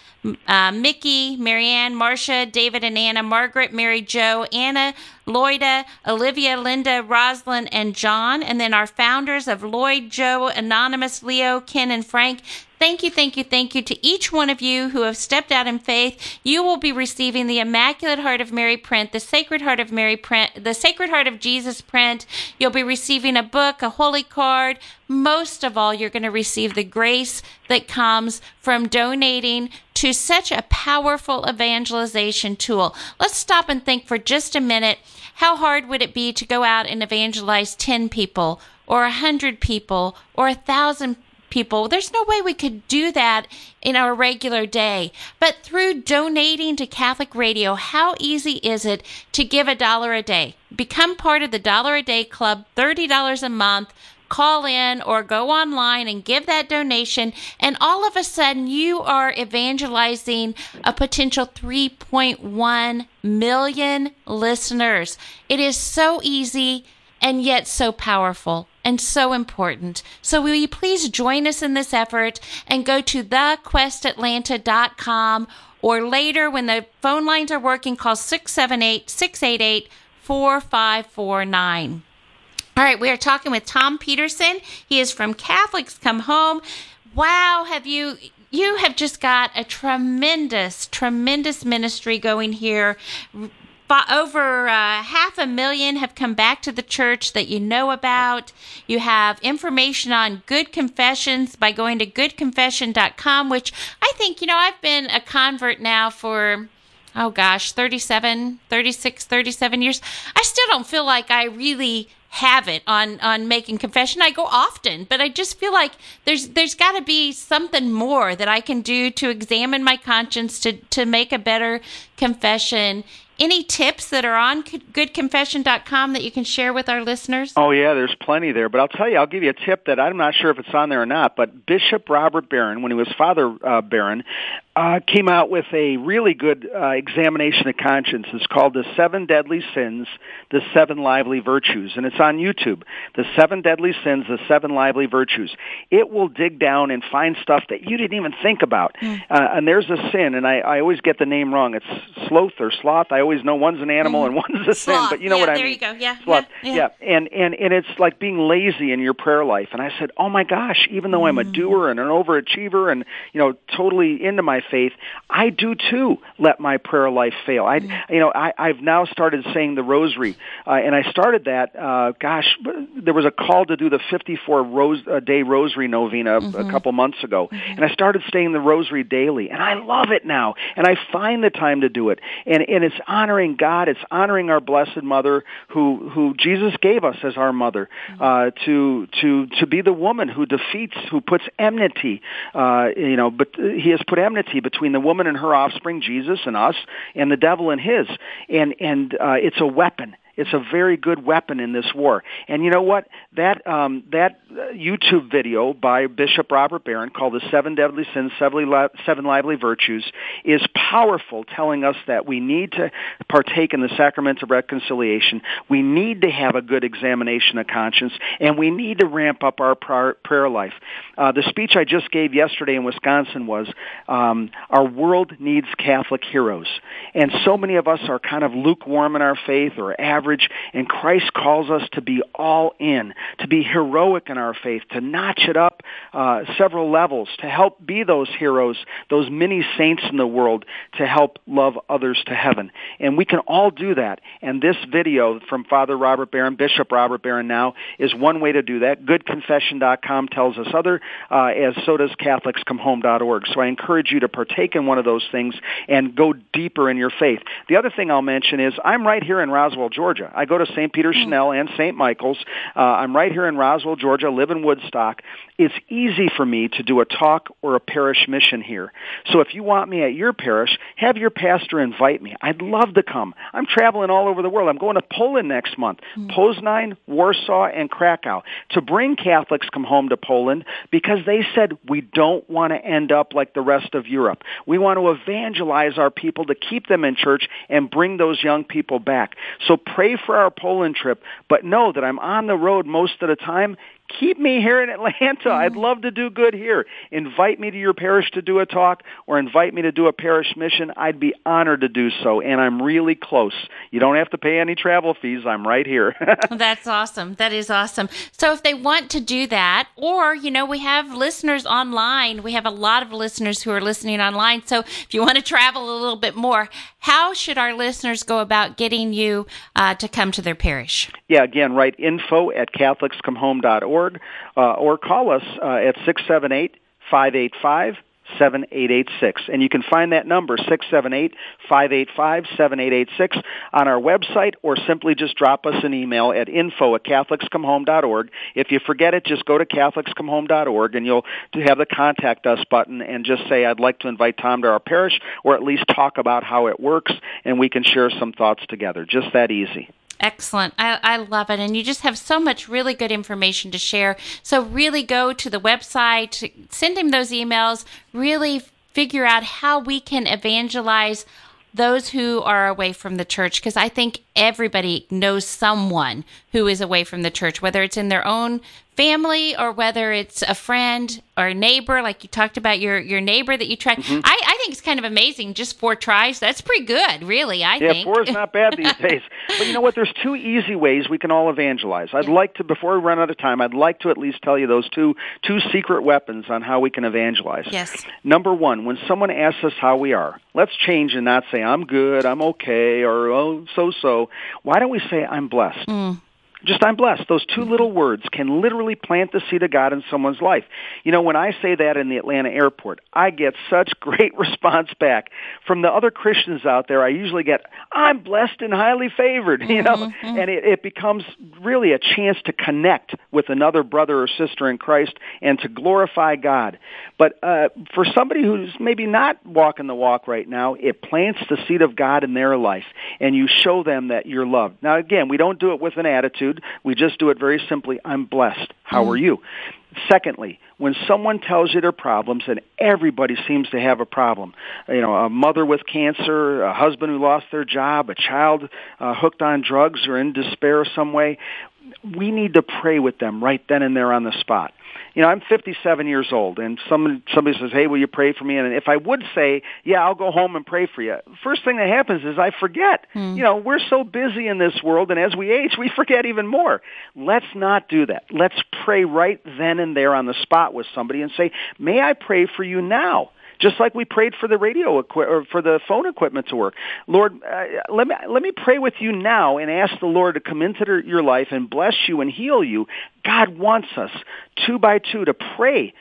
uh, Mickey, Marianne, Marcia, David and Anna, Margaret, Mary Joe, Anna, Lloyda, Olivia, Linda, Roslyn, and John. And then our founders of Lloyd, Joe, Anonymous, Leo, Ken, and Frank. Thank you, thank you, thank you to each one of you who have stepped out in faith. You will be receiving the Immaculate Heart of Mary print, the Sacred Heart of Mary print, the Sacred Heart of Jesus print. You'll be receiving a book, a holy card. Most of all, you're going to receive the grace that comes from donating to such a powerful evangelization tool. Let's stop and think for just a minute. How hard would it be to go out and evangelize 10 people or 100 people or a 1,000 people. There's no way we could do that in our regular day. But through donating to Catholic Radio, how easy is it to give a dollar a day? Become part of the Dollar a Day Club, $30 a month. Call in or go online and give that donation, and all of a sudden you are evangelizing a potential 3.1 million listeners. It is so easy and yet so powerful and so important. So will you please join us in this effort and go to thequestatlanta.com or later when the phone lines are working, call 678 688 4549. All right, we are talking with Tom Peterson. He is from Catholics Come Home. Wow, have you you have just got a tremendous tremendous ministry going here over uh, half a million have come back to the church that you know about. You have information on good confessions by going to goodconfession.com, which I think, you know, I've been a convert now for, oh gosh, 37, 36, 37 years. I still don't feel like I really have it on on making confession. I go often, but I just feel like there's there's got to be something more that I can do to examine my conscience to to make a better confession. Any tips that are on goodconfession.com that you can share with our listeners? Oh yeah, there's plenty there. But I'll tell you, I'll give you a tip that I'm not sure if it's on there or not. But Bishop Robert Barron, when he was Father uh, Barron, uh, came out with a really good uh, examination of conscience. It's called The Seven Deadly Sins, The Seven Lively Virtues, and it's on YouTube. The Seven Deadly Sins, The Seven Lively Virtues. It will dig down and find stuff that you didn't even think about. Mm. Uh, and there's a sin, and I, I always get the name wrong. It's sloth or sloth. I always know one's an animal mm. and one's a sin, but you know yeah, what I there mean. There you go. Yeah. Sloth. Yeah, yeah. yeah. And, and, and it's like being lazy in your prayer life. And I said, oh my gosh, even though I'm a mm. doer and an overachiever and, you know, totally into my faith, I do too let my prayer life fail. I, you know, I, I've now started saying the rosary, uh, and I started that. Uh, gosh, there was a call to do the 54 rose, uh, day rosary novena mm-hmm. a couple months ago, mm-hmm. and I started saying the rosary daily, and I love it now, and I find the time to do it, and and it's honoring God, it's honoring our Blessed Mother, who who Jesus gave us as our mother, mm-hmm. uh, to to to be the woman who defeats, who puts enmity, uh, you know, but He has put enmity between the woman and her offspring, Jesus and us, and the devil and his. And and uh, it's a weapon. It's a very good weapon in this war. And you know what? That um, that uh, YouTube video by Bishop Robert Barron called "The Seven Deadly Sins, Seven Lively Virtues" is powerful, telling us that we need to partake in the sacrament of reconciliation. We need to have a good examination of conscience, and we need to ramp up our prayer life. Uh, the speech I just gave yesterday in Wisconsin was, um, "Our world needs Catholic heroes," and so many of us are kind of lukewarm in our faith or average average, and Christ calls us to be all in, to be heroic in our faith, to notch it up uh, several levels, to help be those heroes, those many saints in the world, to help love others to heaven. And we can all do that. And this video from Father Robert Barron, Bishop Robert Barron now, is one way to do that. GoodConfession.com tells us other, uh, as so does CatholicsComeHome.org. So I encourage you to partake in one of those things and go deeper in your faith. The other thing I'll mention is I'm right here in Roswell, Georgia. Georgia. I go to St. Peter hmm. Chanel and St. Michael's. Uh, I'm right here in Roswell, Georgia. Live in Woodstock. It's easy for me to do a talk or a parish mission here. So if you want me at your parish, have your pastor invite me. I'd love to come. I'm traveling all over the world. I'm going to Poland next month, mm. Poznań, Warsaw, and Krakow to bring Catholics come home to Poland because they said we don't want to end up like the rest of Europe. We want to evangelize our people to keep them in church and bring those young people back. So pray for our Poland trip, but know that I'm on the road most of the time keep me here in Atlanta. I'd mm-hmm. love to do good here. Invite me to your parish to do a talk or invite me to do a parish mission. I'd be honored to do so. And I'm really close. You don't have to pay any travel fees. I'm right here. That's awesome. That is awesome. So if they want to do that, or, you know, we have listeners online. We have a lot of listeners who are listening online. So if you want to travel a little bit more, how should our listeners go about getting you uh, to come to their parish? Yeah, again, write info at catholicscomehome.org uh, or call us uh, at 678 585 7886. And you can find that number, 678-585-7886, on our website or simply just drop us an email at info at catholicscomehome.org. If you forget it, just go to catholicscomehome.org and you'll have the contact us button and just say, I'd like to invite Tom to our parish or at least talk about how it works and we can share some thoughts together. Just that easy. Excellent. I, I love it. And you just have so much really good information to share. So, really go to the website, send him those emails, really figure out how we can evangelize those who are away from the church because I think everybody knows someone who is away from the church, whether it's in their own family or whether it's a friend or a neighbor, like you talked about your your neighbor that you tried. Mm-hmm. I, I think it's kind of amazing. Just four tries, that's pretty good, really. I yeah, think. four is not bad these days. But you know what? There's two easy ways we can all evangelize. I'd yeah. like to, before we run out of time, I'd like to at least tell you those two two secret weapons on how we can evangelize. Yes. Number one, when someone asks us how we are, let's change and not say I'm good, I'm okay, or oh so so. So why don't we say I'm blessed? Mm. Just I'm blessed. Those two little words can literally plant the seed of God in someone's life. You know, when I say that in the Atlanta airport, I get such great response back from the other Christians out there. I usually get, I'm blessed and highly favored, you know, mm-hmm. and it, it becomes really a chance to connect with another brother or sister in Christ and to glorify God. But uh, for somebody who's maybe not walking the walk right now, it plants the seed of God in their life, and you show them that you're loved. Now, again, we don't do it with an attitude. We just do it very simply. I'm blessed. How mm-hmm. are you? Secondly, when someone tells you their problems, and everybody seems to have a problem, you know, a mother with cancer, a husband who lost their job, a child uh, hooked on drugs or in despair some way, we need to pray with them right then and there on the spot you know, I'm 57 years old, and somebody somebody says, "Hey, will you pray for me?" And if I would say, "Yeah, I'll go home and pray for you," first thing that happens is I forget. Hmm. You know, we're so busy in this world, and as we age, we forget even more. Let's not do that. Let's pray right then and there on the spot with somebody and say, "May I pray for you now?" Just like we prayed for the radio equi- or for the phone equipment to work. Lord, uh, let me let me pray with you now and ask the Lord to come into your life and bless you and heal you. God wants us two by two to pray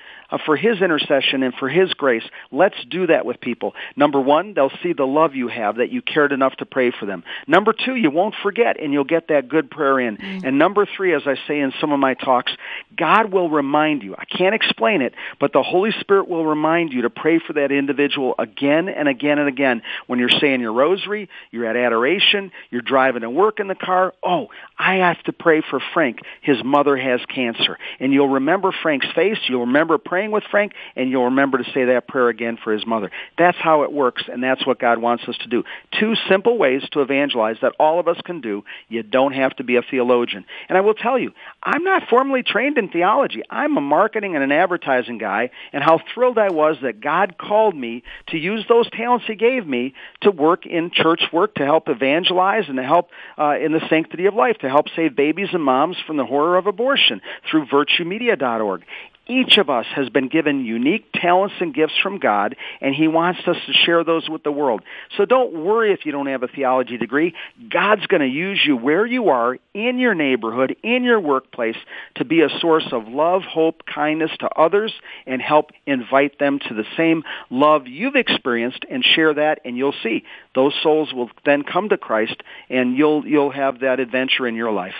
for His intercession and for His grace. Let's do that with people. Number one, they'll see the love you have that you cared enough to pray for them. Number two, you won't forget and you'll get that good prayer in. Mm-hmm. And number three, as I say in some of my talks, God will remind you. I can't explain it, but the Holy Spirit will remind you to pray for that individual again and again and again. When you're saying your rosary, you're at adoration, you're driving to work in the car. Oh, I have to pray for Frank. His mother has cancer. And you'll remember Frank's face. You'll remember praying praying with Frank, and you'll remember to say that prayer again for his mother. That's how it works, and that's what God wants us to do. Two simple ways to evangelize that all of us can do. You don't have to be a theologian. And I will tell you, I'm not formally trained in theology. I'm a marketing and an advertising guy, and how thrilled I was that God called me to use those talents he gave me to work in church work, to help evangelize and to help uh, in the sanctity of life, to help save babies and moms from the horror of abortion through virtuemedia.org. Each of us has been given unique talents and gifts from God, and He wants us to share those with the world. So don't worry if you don't have a theology degree. God's going to use you where you are, in your neighborhood, in your workplace, to be a source of love, hope, kindness to others, and help invite them to the same love you've experienced and share that, and you'll see those souls will then come to Christ, and you'll, you'll have that adventure in your life.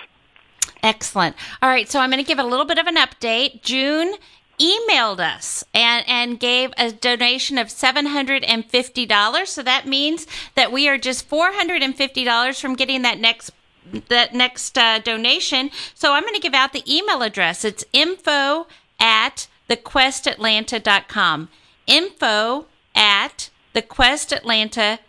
Excellent. All right, so I'm going to give a little bit of an update. June emailed us and, and gave a donation of $750. So that means that we are just $450 from getting that next that next uh, donation. So I'm going to give out the email address. It's info at thequestatlanta.com. Info at thequestatlanta.com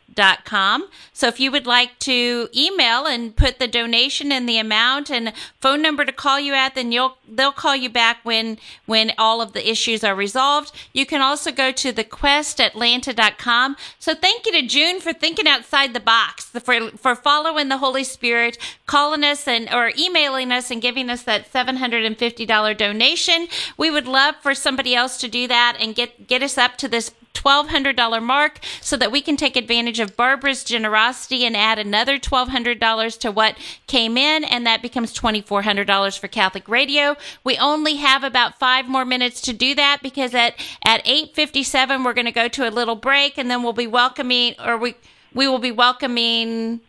com. So if you would like to email and put the donation and the amount and phone number to call you at, then you'll they'll call you back when when all of the issues are resolved. You can also go to thequestatlanta.com. So thank you to June for thinking outside the box, for for following the Holy Spirit, calling us and or emailing us and giving us that $750 donation. We would love for somebody else to do that and get get us up to this $1,200 mark so that we can take advantage of Barbara's generosity and add another $1,200 to what came in, and that becomes $2,400 for Catholic Radio. We only have about five more minutes to do that because at, at 8.57 we're going to go to a little break and then we'll be welcoming, or we, we will be welcoming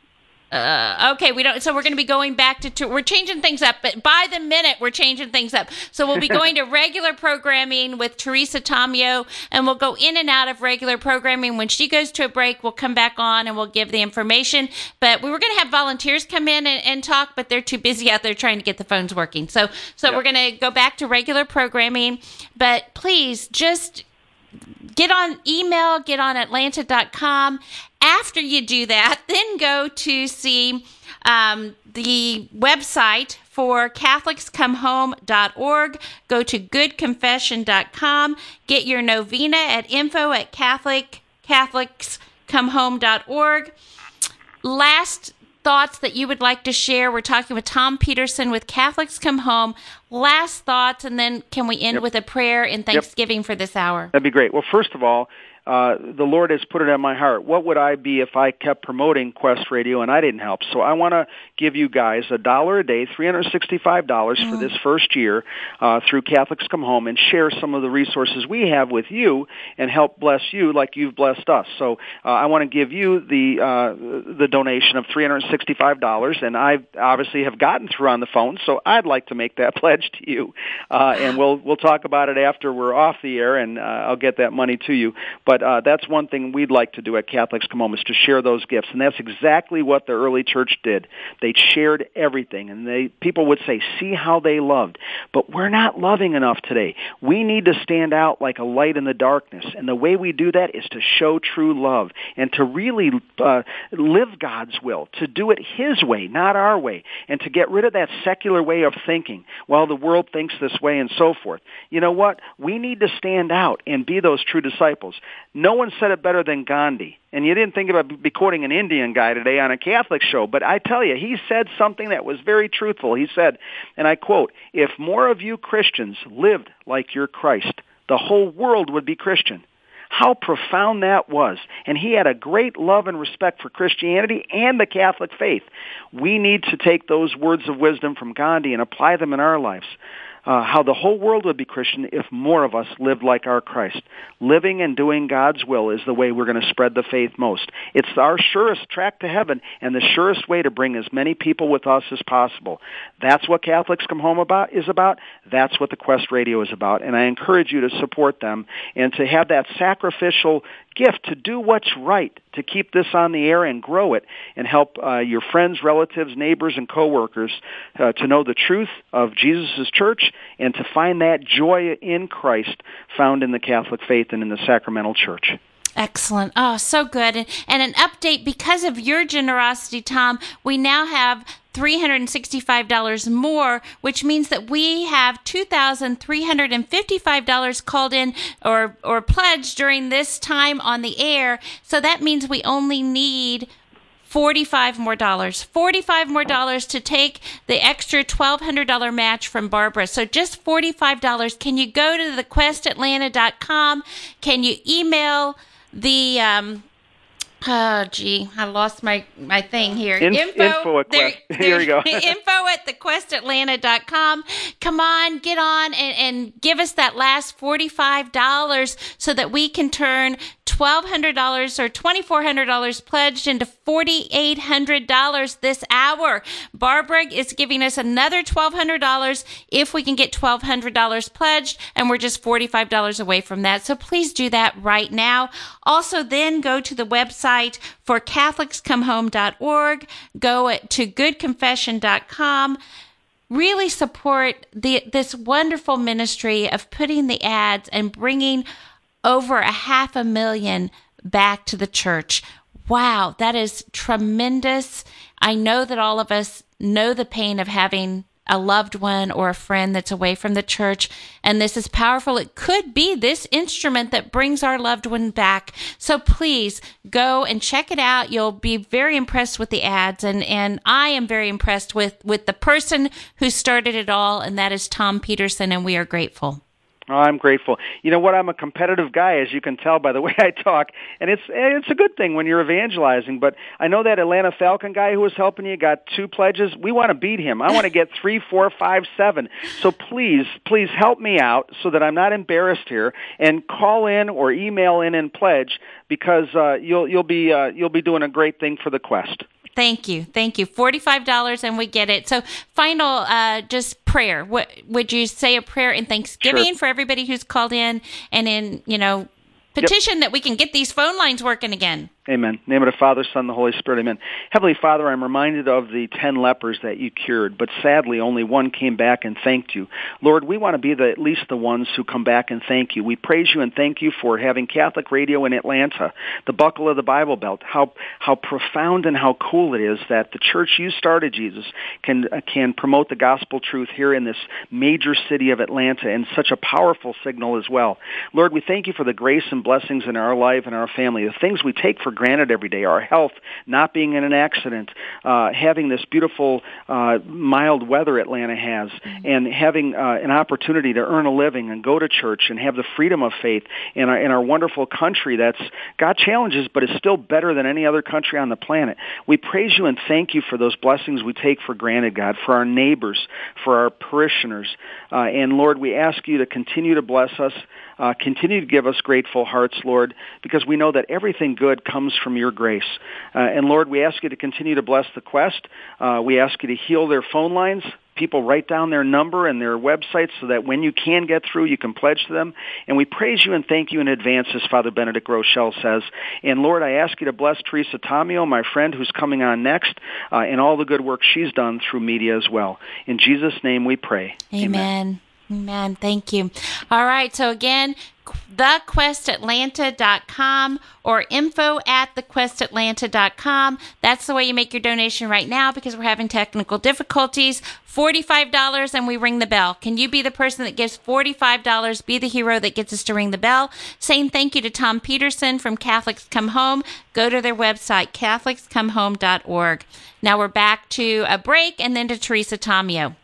uh, okay, we don't. So we're going to be going back to. We're changing things up, but by the minute we're changing things up. So we'll be going to regular programming with Teresa Tomeo, and we'll go in and out of regular programming. When she goes to a break, we'll come back on and we'll give the information. But we were going to have volunteers come in and, and, talk, but they're too busy out there trying to get the phones working. So so yep. we're going to go back to regular programming. But please just get on email, get on atlanta.com. After you do that, then go to see um, the website for catholicscomehome.org. Go to goodconfession.com. Get your novena at info at catholic catholicscomehome.org. Last thoughts that you would like to share? We're talking with Tom Peterson with Catholics Come Home. Last thoughts, and then can we end yep. with a prayer and thanksgiving yep. for this hour? That'd be great. Well, first of all, uh, the Lord has put it on my heart. What would I be if I kept promoting Quest Radio and I didn't help? So I want to give you guys a dollar a day, $365 mm. for this first year uh, through Catholics Come Home and share some of the resources we have with you and help bless you like you've blessed us. So uh, I want to give you the uh, the donation of $365 and I obviously have gotten through on the phone, so I'd like to make that pledge to you. Uh, and we'll we'll talk about it after we're off the air and uh, I'll get that money to you. But uh, that's one thing we'd like to do at Catholics Come is to share those gifts, and that's exactly what the early church did. They shared everything, and they people would say, "See how they loved." But we're not loving enough today. We need to stand out like a light in the darkness, and the way we do that is to show true love and to really uh, live God's will, to do it His way, not our way, and to get rid of that secular way of thinking. Well, the world thinks this way, and so forth. You know what? We need to stand out and be those true disciples. No one said it better than Gandhi. And you didn't think about quoting an Indian guy today on a Catholic show, but I tell you, he said something that was very truthful. He said, and I quote, if more of you Christians lived like your Christ, the whole world would be Christian. How profound that was. And he had a great love and respect for Christianity and the Catholic faith. We need to take those words of wisdom from Gandhi and apply them in our lives uh, how the whole world would be Christian if more of us lived like our Christ. Living and doing God's will is the way we're going to spread the faith most. It's our surest track to heaven and the surest way to bring as many people with us as possible. That's what Catholics Come Home about is about. That's what the Quest Radio is about. And I encourage you to support them and to have that sacrificial gift to do what's right, to keep this on the air and grow it, and help uh, your friends, relatives, neighbors, and coworkers uh, to know the truth of Jesus' church and to find that joy in Christ found in the Catholic faith and in the sacramental church. Excellent. Oh, so good. And, and an update because of your generosity, Tom, we now have $365 more, which means that we have $2,355 called in or, or pledged during this time on the air. So that means we only need 45 more dollars. 45 more dollars to take the extra $1200 match from barbara. So just $45 can you go to thequestatlanta.com can you email the um, Oh, gee, I lost my, my thing here. In, info, info at there, Quest. Here we go. info at thequestatlanta.com. Come on, get on and, and give us that last $45 so that we can turn $1,200 or $2,400 pledged into $4,800 this hour. Barbara is giving us another $1,200 if we can get $1,200 pledged, and we're just $45 away from that. So please do that right now. Also, then go to the website for CatholicsComeHome.org, go to GoodConfession.com really support the this wonderful ministry of putting the ads and bringing over a half a million back to the church. Wow, that is tremendous. I know that all of us know the pain of having a loved one or a friend that's away from the church. And this is powerful. It could be this instrument that brings our loved one back. So please go and check it out. You'll be very impressed with the ads. And, and I am very impressed with, with the person who started it all. And that is Tom Peterson. And we are grateful. Oh, I'm grateful. You know what? I'm a competitive guy, as you can tell by the way I talk, and it's it's a good thing when you're evangelizing. But I know that Atlanta Falcon guy who was helping you got two pledges. We want to beat him. I want to get three, four, five, seven. So please, please help me out so that I'm not embarrassed here, and call in or email in and pledge because uh, you'll you'll be uh, you'll be doing a great thing for the quest. Thank you. Thank you. $45 and we get it. So, final uh, just prayer. What would you say a prayer in Thanksgiving sure. for everybody who's called in and in, you know, petition yep. that we can get these phone lines working again? Amen. name of the Father, Son, the Holy Spirit. Amen. Heavenly Father, I'm reminded of the ten lepers that you cured, but sadly only one came back and thanked you. Lord, we want to be the, at least the ones who come back and thank you. We praise you and thank you for having Catholic radio in Atlanta, the buckle of the Bible Belt. How how profound and how cool it is that the church you started, Jesus, can uh, can promote the gospel truth here in this major city of Atlanta, and such a powerful signal as well. Lord, we thank you for the grace and blessings in our life and our family, the things we take for granted every day. Our health, not being in an accident, uh, having this beautiful, uh, mild weather Atlanta has, mm-hmm. and having uh, an opportunity to earn a living and go to church and have the freedom of faith in our, in our wonderful country that's got challenges, but is still better than any other country on the planet. We praise you and thank you for those blessings we take for granted, God, for our neighbors, for our parishioners. Uh, and Lord, we ask you to continue to bless us uh, continue to give us grateful hearts, Lord, because we know that everything good comes from your grace. Uh, and Lord, we ask you to continue to bless the quest. Uh, we ask you to heal their phone lines. People write down their number and their website so that when you can get through, you can pledge to them. And we praise you and thank you in advance, as Father Benedict Groeschel says. And Lord, I ask you to bless Teresa Tomeo, my friend who's coming on next, uh, and all the good work she's done through media as well. In Jesus' name we pray. Amen. Amen. Amen. Thank you. All right. So again, thequestatlanta.com or info at thequestatlanta.com. That's the way you make your donation right now because we're having technical difficulties. $45 and we ring the bell. Can you be the person that gives $45? Be the hero that gets us to ring the bell. Saying thank you to Tom Peterson from Catholics Come Home. Go to their website, catholicscomehome.org. Now we're back to a break and then to Teresa Tomeo.